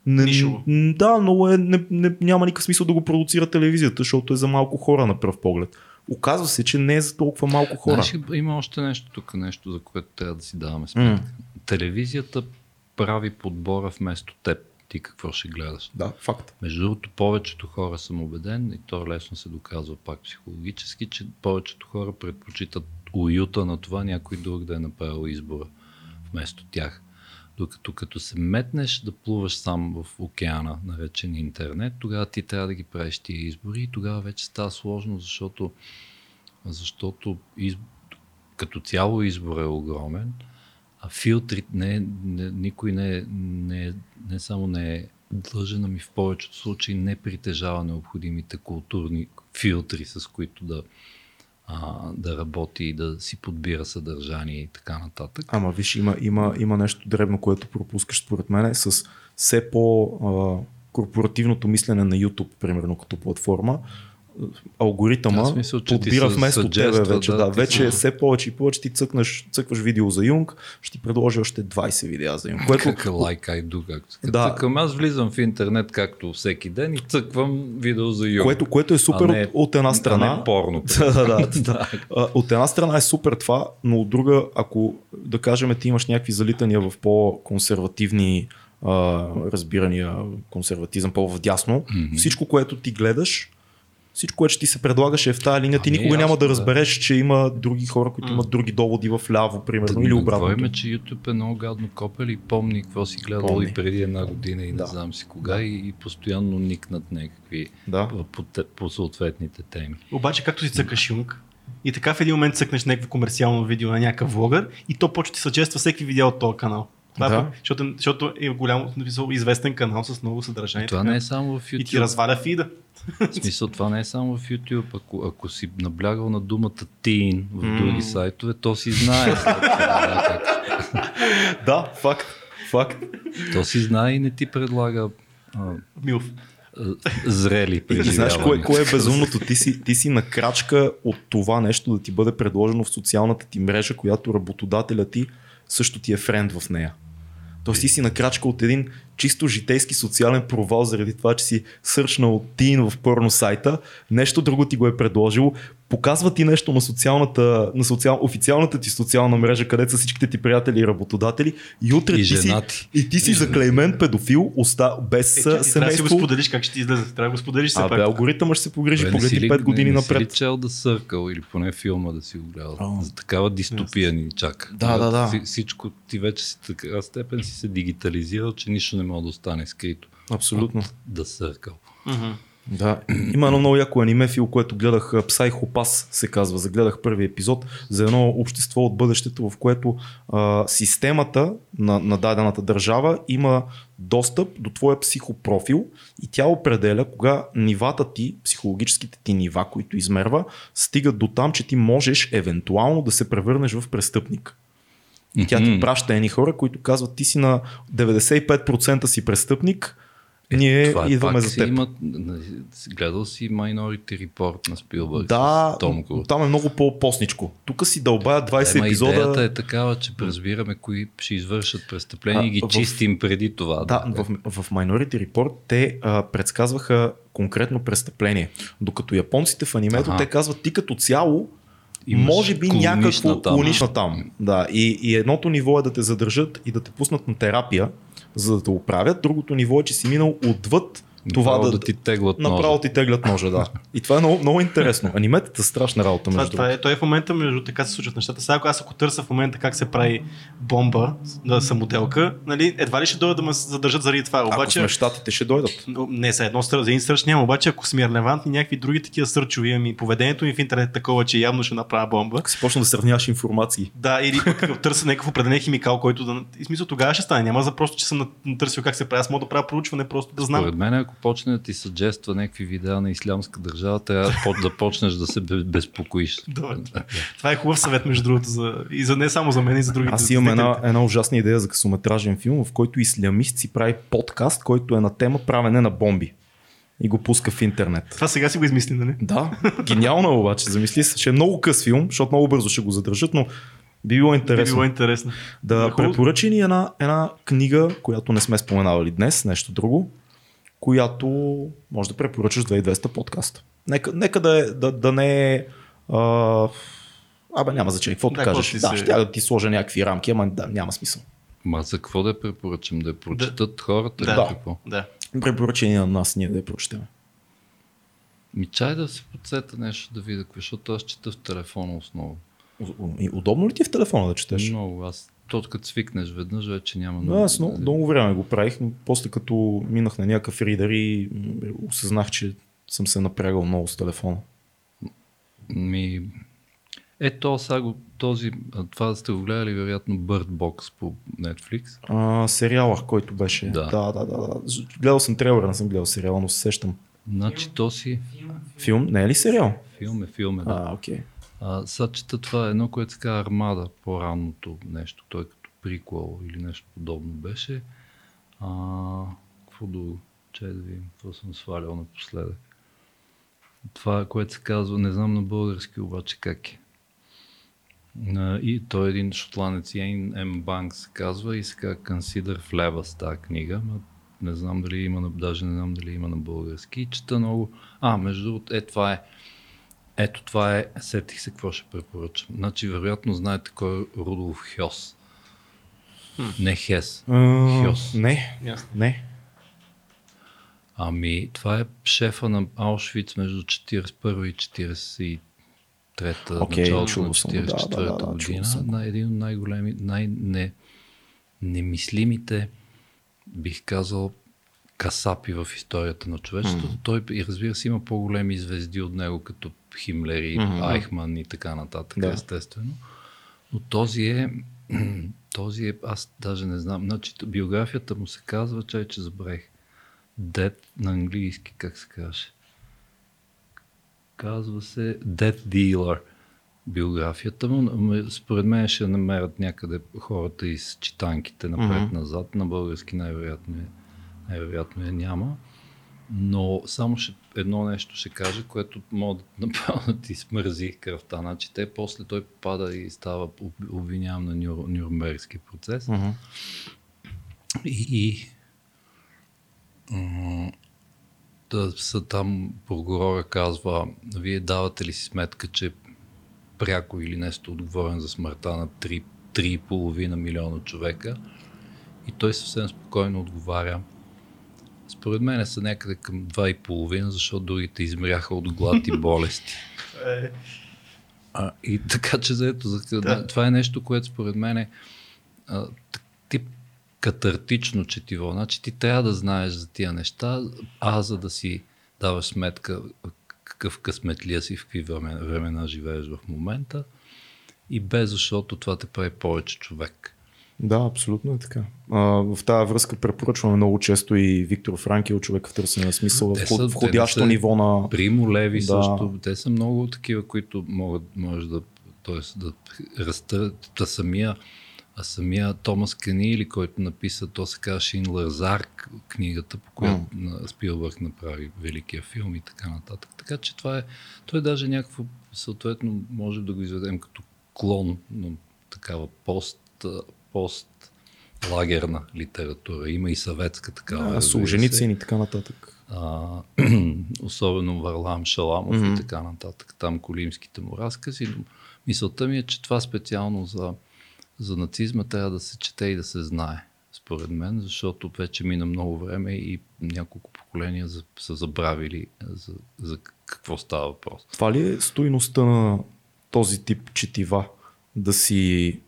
не, Нишово. Да, много е, не, не, няма никакъв смисъл да го продуцира телевизията, защото е за малко хора на пръв поглед. Оказва се, че не е за толкова малко хора. Знаеш, има още нещо тук, нещо, за което трябва да си даваме сметка. Mm. Телевизията прави подбора вместо теб. Ти какво ще гледаш. Да, факт. Между другото, повечето хора съм убеден, и то лесно се доказва пак психологически, че повечето хора предпочитат уюта на това някой друг да е направил избора вместо тях. Докато като се метнеш да плуваш сам в океана, наречен интернет, тогава ти трябва да ги правиш тия избори и тогава вече става сложно, защото, защото из, като цяло избор е огромен, а филтри, не, не, никой не, не, не само не е длъжен, ами в повечето случаи не притежава необходимите културни филтри, с които да, а, да работи и да си подбира съдържание и така нататък. Ама виж, има, има, има нещо дребно, което пропускаш според мен с все по корпоративното мислене на YouTube, примерно като платформа алгоритъма да, смисъл, подбира вместо тебе вече. Да, да, вече да. все повече и повече ти цъкнеш, цъкваш видео за Юнг, ще ти предложи още 20 видеа за Юнг. Което... Какъв лайк I do, както да. цъкам. Аз влизам в интернет както всеки ден и цъквам видео за Юнг. Което, което е супер не, от, от една страна. А не порно. да, да, да. от една страна е супер това, но от друга, ако да кажем ти имаш някакви залитания в по-консервативни разбирания, консерватизъм по-вдясно, mm-hmm. всичко, което ти гледаш, всичко, което ще ти се предлагаше е в тази линия, ти ами, никога няма да разбереш, че има други хора, които имат други доводи в ляво, примерно, да, или обратно. Говорим, че YouTube е много гадно копел и помни какво си гледал помни. и преди една година и да. не знам си кога да. и, и постоянно никнат някакви да. по, по съответните теми. Обаче, както си цъкаш Юнг, и така в един момент цъкнеш някакво комерциално видео на някакъв влогър и то почва ти съчества всеки видео от този канал. Това да. е, защото, защото е голям, известен канал с много съдържание. Това така, не е само в YouTube. И ти разваля фида. В смисъл, това не е само в YouTube. Ако, ако си наблягал на думата teen в mm. други сайтове, то си знае. да, факт. Факт. То си знае и не ти предлага а, Милф. зрели И ти знаеш кое, преживявания. кое е безумното? Ти си, ти си на крачка от това нещо да ти бъде предложено в социалната ти мрежа, която работодателя ти също ти е френд в нея. Тоест ти си на крачка от един чисто житейски социален провал заради това, че си сърчнал тин в порно сайта, нещо друго ти го е предложило, показва ти нещо на, социалната, на социал, официалната ти социална мрежа, където са всичките ти приятели и работодатели и утре И ти жена си, и ти си заклеймен педофил, оста, без Е, чакай, трябва да си семейство. го споделиш как ще ти излезе. Трябва да го споделиш все пак. алгоритъмът ще се погрижи, Бе, не си погледни ли- 5 години не, не си напред. ли чел да съркал или поне филма да си го гледал? А. За такава дистопия ни чака. Да, да, да. Вси- Всичко ти вече си така степен си се дигитализирал, че нищо не може да остане скрито. Абсолютно. Да съркал. Мгм. Да. Има едно много яко аниме фил, което гледах, Псайхопас се казва. Загледах първи епизод за едно общество от бъдещето, в което а, системата на, на дадената държава има достъп до твоя психопрофил и тя определя кога нивата ти, психологическите ти нива, които измерва, стигат до там, че ти можеш евентуално да се превърнеш в престъпник. И тя ти праща едни хора, които казват, ти си на 95% си престъпник, ние Това е идваме пак за теб. Има, гледал си Minority Report на Спилбърг Да, с Том Круз. там е много по-посничко. Тук си дълбая 20 Ема епизода. идеята е такава, че разбираме кои ще извършат престъпления и ги в- чистим преди това. Да, в, в Minority Report те а, предсказваха конкретно престъпление. Докато японците в анимето, Аха. те казват ти като цяло Имаш може би някакво там. колонична там. Да, и, и едното ниво е да те задържат и да те пуснат на терапия, за да те оправят. Другото ниво е, че си минал отвъд това Направо да, да ти теглят направо ножа. ти теглят ножа, да. И това е много, много интересно. Аниметата е страшна работа, Това, между това другото. е, той е в момента, между така се случват нещата. Сега, ако аз ако търся в момента как се прави бомба да самоделка, нали, едва ли ще дойдат да ме задържат заради това. Ако Обаче, сме в щатите, ще дойдат. Не, за едно за един сърч няма, обаче ако сме релевантни някакви други такива сърчови, ами поведението ми в интернет е такова, че явно ще направя бомба. Ако си почна да сравняваш информации. Да, или пък търся някакъв определен химикал, който да... И смисъл тогава ще стане. Няма за просто, че съм натърсил как се прави. Аз мога да правя проучване, просто да знам. Според мен, ако почне да ти съджества някакви видеа на ислямска държава, трябва да почнеш да се бе- безпокоиш. Добре. Това е хубав съвет, между другото, за... и за не само за мен, и за другите. Аз имам една, една ужасна идея за късометражен филм, в който ислямист си прави подкаст, който е на тема правене на бомби. И го пуска в интернет. Това сега си го измисли, нали? Да, гениално е обаче. Замисли се, че е много къс филм, защото много бързо ще го задържат, но би било Би интересно. било интересно. Да Хубаво. препоръчи ни една, една книга, която не сме споменавали днес, нещо друго, която може да препоръчаш 2200 подкаст. Нека, нека да, е, да, да не е... Абе, няма значение. Каквото Да, кажеш. Да, се- ще да ти сложа някакви рамки, ама да, няма смисъл. Ма за какво да я препоръчам? Да я прочитат хората? Да. какво? Да. Препоръчени на нас, ние да я прочетем. Ми чай да се подсета нещо да видя, какво, защото аз чета в телефона основно. И Удобно ли ти е в телефона да четеш? Много. Аз, то като свикнеш веднъж, вече няма Да, аз много, много време го правих, но после като минах на някакъв ридер и осъзнах, че съм се напрягал много с телефона. Ми... Ето, сега го, този, това сте го гледали, вероятно, Bird Box по Netflix. А, сериала, който беше. Да. да, да, да, да. Гледал съм трейлера, не съм гледал сериала, но се сещам. Значи, то си Филм? Не е ли сериал? филм е, филм е, да. А, окей. А, сега чета това е едно, което казва Армада, по-ранното нещо. Той като приквел или нещо подобно беше. А, какво друго? Чай да видим, какво съм свалял напоследък. Това, което се казва, не знам на български обаче как е. А, и той е един шотландец, Йейн М. Банк се казва и се казва Consider в лева с тази книга. Не знам дали има, даже не знам дали има на български. Чета много. А, между другото, е, това е. Ето това е, сетих се какво ще препоръчам. Значи, вероятно знаете кой е Рудолф Хьос. Не Хес. А, Хьос. Не, Ясно. не. Ами, това е шефа на Аушвиц между 41 и 43-та, Окей, началото на чувал съм го, да, да, 44-та да, да, чувал година. На един от най-големи, най-не, немислимите, бих казал, касапи в историята на човечеството. Той, и разбира се, има по-големи звезди от него, като Химлер и Мгм. Айхман и така нататък, Да. естествено. Но този е, този е, аз даже не знам, значи биографията му се казва, чай, че забравих. Dead на английски, как се каже? Казва се Death Dealer. Биографията му, според мен ще намерят някъде хората из читанките напред-назад, на български най-вероятно е най-вероятно я няма. Но само ще, едно нещо ще кажа, което мога да направо да ти смързи кръвта. Значи те после той попада и става об- обвиняван на Нюр, Нюрнбергски процес. Мгм. И, и да са там прокурора казва, вие давате ли си сметка, че пряко или нещо отговорен за смъртта на 3 3,5 милиона човека. И той съвсем спокойно отговаря. Според мен са някъде към 2,5, защото другите измряха от глад и болести. Е, А, и така че заето, за, Да. това е нещо, което според мен е а, тип катартично четиво. Значи ти трябва да знаеш за тия неща, а за да си даваш сметка какъв късметлия си, в какви времена, времена живееш в момента и без защото това те прави повече човек. Да, абсолютно е така. А, в тази връзка препоръчваме много често и Виктор Франкел, човек в търсене на смисъл, Те са- входящо те ниво на... Примо Леви Да. да. също. Те са много такива, които могат, може да, т.е. да растат. Та самия, а самия Томас Канили, който написа, то се казва Шиндлер's Арк, книгата, по която mm. Спилбърг направи великия филм и така нататък. Така че това е, той е даже някакво, съответно, може да го изведем като клон на такава пост, пост лагерна литература. Има и съветска такава. А, разбира се. Солженицин и така нататък. А, особено Варлам Шаламов Мгм. и така нататък. Там колимските му разкази. Но мисълта ми е, че това специално за, за нацизма трябва да се чете и да се знае, според мен, защото вече мина много време и няколко поколения за, са забравили за, за какво става въпрос. Това ли е стойността на този тип четива? Да си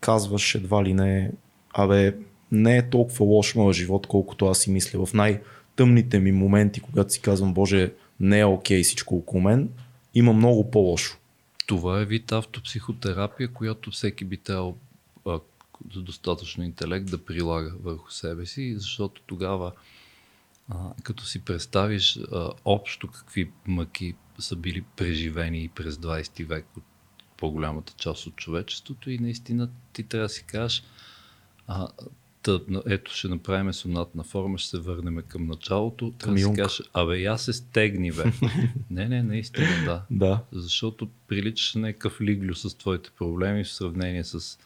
казваш едва ли не, абе, не е толкова лош моят живот, колкото аз си мисля. В най-тъмните ми моменти, когато си казвам, Боже, не е окей всичко около мен, има много по-лошо. Това е вид автопсихотерапия, която всеки би трябвало за достатъчно интелект да прилага върху себе си, защото тогава, а, като си представиш а, общо какви мъки са били преживени през 20 век от по-голямата част от човечеството и наистина ти трябва да си кажеш а, на- ето ще направим сонатна форма, ще се върнем към началото. Трябва да си кажеш, абе, я се стегни, бе. не, не, наистина, да. Да, Защото приличаш на някакъв лиглю с твоите проблеми в сравнение с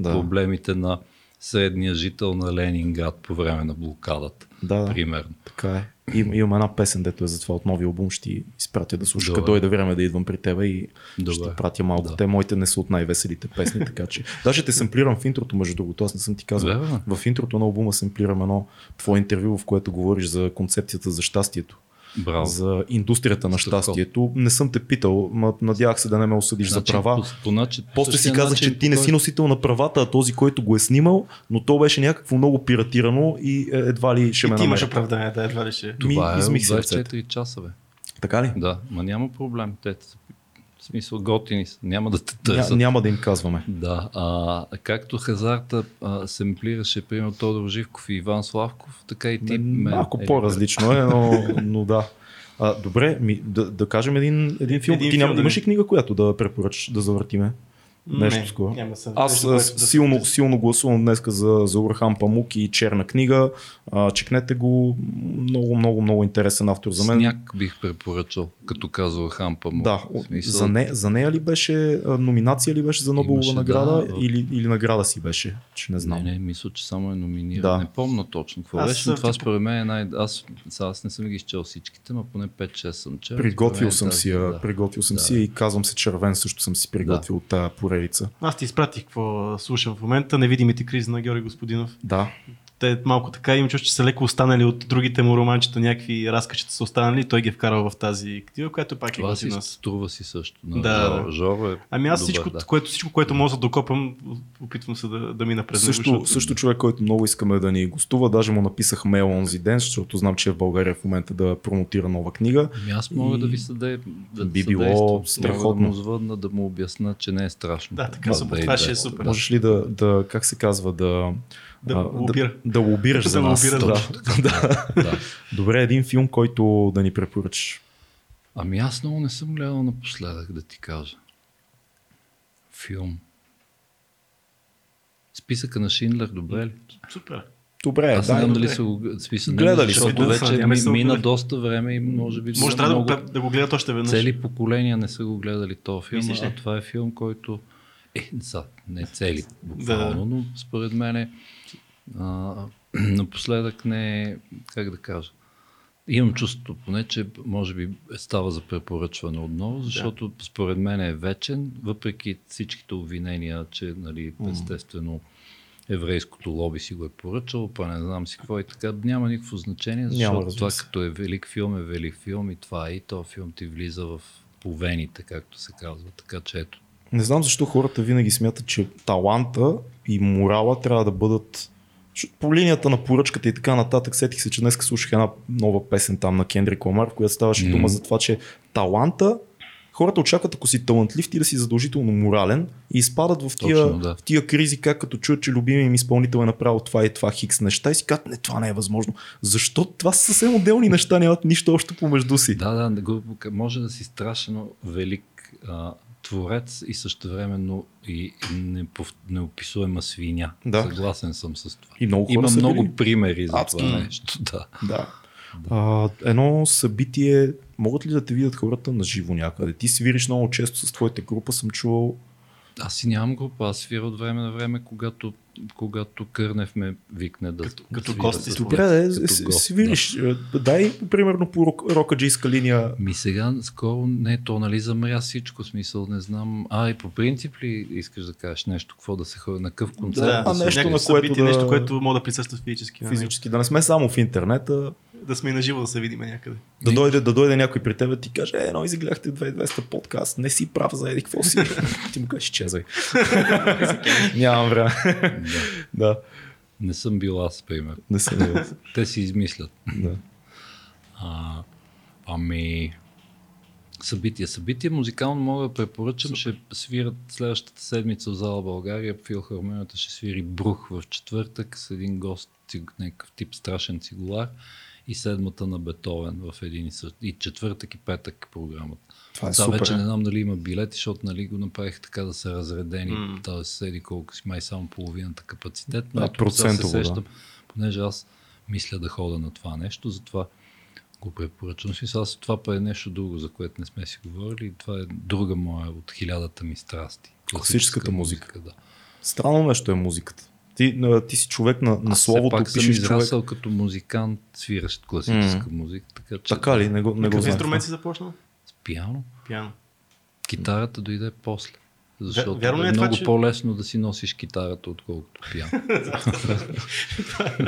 да, проблемите на средния жител на Ленинград по време на блокадата. да, да. Примерно. Така е. Им, имам една песен, дето е за това от нови албум. Ще ти изпратя да слушаш, като дойде време да идвам при тебе и Добре. ще пратя малко. Да. Те моите не са от най-веселите песни, така че. Даже те семплирам в интрото, между другото. Аз не съм ти казал. Верно. В интрото на албума семплирам едно твое интервю, в което говориш за концепцията за щастието. Браво. За индустрията на щастието. Не съм те питал, ма надявах се да не ме осъдиш за права. По, по начин, После си казах, начин, че ти не си носител на правата, а този, който го е снимал, но то беше някакво много пиратирано и е, едва ли ще И ме ти имаш оправдание, да, едва ли ще. Това ми е измих си 24 часа, бе. Така ли? Да, ма няма проблем. Те, смисъл, готини са. Няма да те Ня, търсят. няма да им казваме. Да, а, както Хазарта а, семплираше, примерно Тодор Живков и Иван Славков, така и ти. мен. Малко Е, по-различно е, но, но да. А, добре, ми, да, да кажем един, един филм. Един Ти филм, няма, да имаш ли книга, която да препоръчаш да завъртиме? Нещо Не, скоро. няма сън. Аз да силно, потърси. силно гласувам днес за, за Урхан Памук и Черна книга. А, чекнете го. Много, много, много интересен автор за мен. Сняг бих препоръчал, като казва Хампа му. Да, за, не, за нея ли беше номинация ли беше за Нобелова Имаше, награда да. или, или награда си беше? Че не знам. Не, не, мисля, че само е номиниран. Да. Не помня точно какво Аз беше, но това според мен е най... Аз, аз не съм ги изчел всичките, но поне 5-6 съм чел. Приготвил съм тази- си я, да. приготвил съм Да. си и казвам се червен, също съм си приготвил от тази поредица. Аз ти изпратих какво слушам в момента. Невидимите кризи на Георги Господинов. Да, Те малко така им чувство, че са леко останали от другите му романчета, някакви разкачета са останали. Той ги е вкарал в тази книга, която пак е Това си струва си също. На Да, Жоро. да. Жоро е Ами аз добър, всичко, да. което, всичко, което мога да докопам, опитвам се да, да мина през него. също, защото- също човек, който много искаме да ни гостува, даже му написах мейл онзи ден, защото знам, че е в България в момента да промотира нова книга. Ами аз мога И да ви съде, да би било страхотно. Да му да му обясна, че не е страшно. Да, така, Да, супер. да, Това да, ще е да. супер. Можеш ли да, да как се казва, да, Да а, лобира. да, да лобираш Да за нас? лобира, да. да. Да. Добре, един филм, който да ни препоръчаш. Ами аз много не съм гледал напоследък, да ти кажа. Филм. Списъка на Шиндлер, добре ли? Супер. Добре, Аз не дай, знам дали са го смисъл, Гледали не, са защото го. вече Надяваме се, ми, мина доста време и може би Може са трябва да, много, го, да го гледат още веднъж. цели поколения не са го гледали този филм, Мислиш ли? а това е филм, който е, са, не цели буквално, но според мен е, а, напоследък не е, как да кажа, имам чувството поне, че може би става за препоръчване отново, защото според мен е вечен, въпреки всичките обвинения, че нали, естествено еврейското лоби си го е поръчало, па не знам си какво и така, няма никакво значение, защото разбира това като е велик филм е велик филм и това е и то филм ти влиза в повените, както се казва, така че ето. Не знам защо хората винаги смятат, че таланта и морала трябва да бъдат по линията на поръчката и така нататък, сетих се, че днес слушах една нова песен там на Кендрик Ламар, в която ставаше Мгм. дума за това, че таланта хората очакват, ако си талантлив, ти да си задължително морален и изпадат в тия, Точно, да. в тия кризи, как като чуят, че любимият им изпълнител е направил това и това хикс неща и си казват, не, това не е възможно. Защо? Това са съвсем отделни неща, нямат нищо общо помежду си. Да, да, може да си страшно велик а, творец и същевременно и непов, неописуема свиня. Да. Съгласен съм с това. И много Има много били. примери за Адски. това нещо. Да. Да. А, едно събитие, могат ли да те видят хората на живо някъде? Ти свириш много често с твоята група, съм чувал. Аз си нямам група, аз свира от време на време, когато, когато Кърнев ме викне да Като- като свира гост с- си Добре, да, свириш. Да. Дай, примерно, по рок- рокаджийска линия. Ми сега скоро не, то нали замря всичко, смисъл не знам. А, и по принцип ли искаш да кажеш нещо, какво да се ходи на къв концерт? Да, а се нещо, на някакво което събитие, да- нещо, което мога да присъства физически. Да, Физически, да не сме само в интернета, да сме и на живо да се видим някъде. да дойде, да дойде някой при теб и ти каже, е, но изгледахте 2200 подкаст, не си прав за еди, какво си? ти му кажеш, чезай. Нямам време. Да. да, Не съм бил аз, пример. не се Те си измислят. да. А, ами, събития. Събития музикално мога да препоръчам. Ще свират следващата седмица в зала България. Филхармонията ще свири Брух в четвъртък с един гост, някакъв тип страшен цигулар и седмата на Бетовен в един и същ. И четвъртък и петък програмата. Това е Сега супер. вече не знам дали има билети, защото нали, го направих така да са разредени, mm. т.е. седи колко си, май само половината капацитет. Но Да, процентово, да. се сещам, понеже аз мисля да хода на това нещо, затова го препоръчвам. Смисъл, аз това па е нещо друго, за което не сме си говорили. Това е друга моя от хилядата ми страсти. Класическата музика. да. Странно нещо е музиката. Ти, а, ти си човек на, на Аз словото, пак съм пишеш човек. израсъл като музикант, свиращ класическа музика. Така, че, Така ли? Не го, не го инструмент си започнал? С пиано. Пиано. Китарата дойде после. Защото вярно е е това, много че- по-лесно да си носиш китарата, отколкото пиано.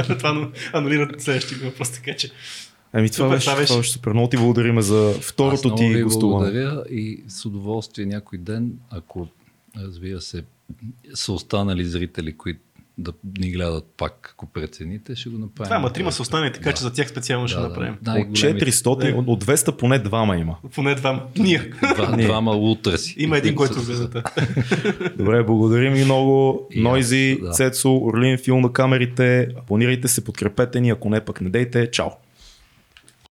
това anu- анулира следващия въпрос, така че. Ами това Супер, беше, това беше. това беше супер. Много ти благодариме за Аз второто много ти ви гостуване. благодаря и с удоволствие някой ден, ако разбира се, са останали зрители, които да ни гледат пак, ако прецените, ще го направим. Това, ама трима са останали, така Да. че за тях специално ще Да, да. направим. От Най-големите- 400, от- от 200 поне двама има. Поне двама. Ние. Два, Не. двама утърси. Има един, който гледате. Добре, благодарим ви много. Нойзи, да. Цецо, Орлин, филм на камерите. Абонирайте се, подкрепете ни, ако не пък не дейте. Чао!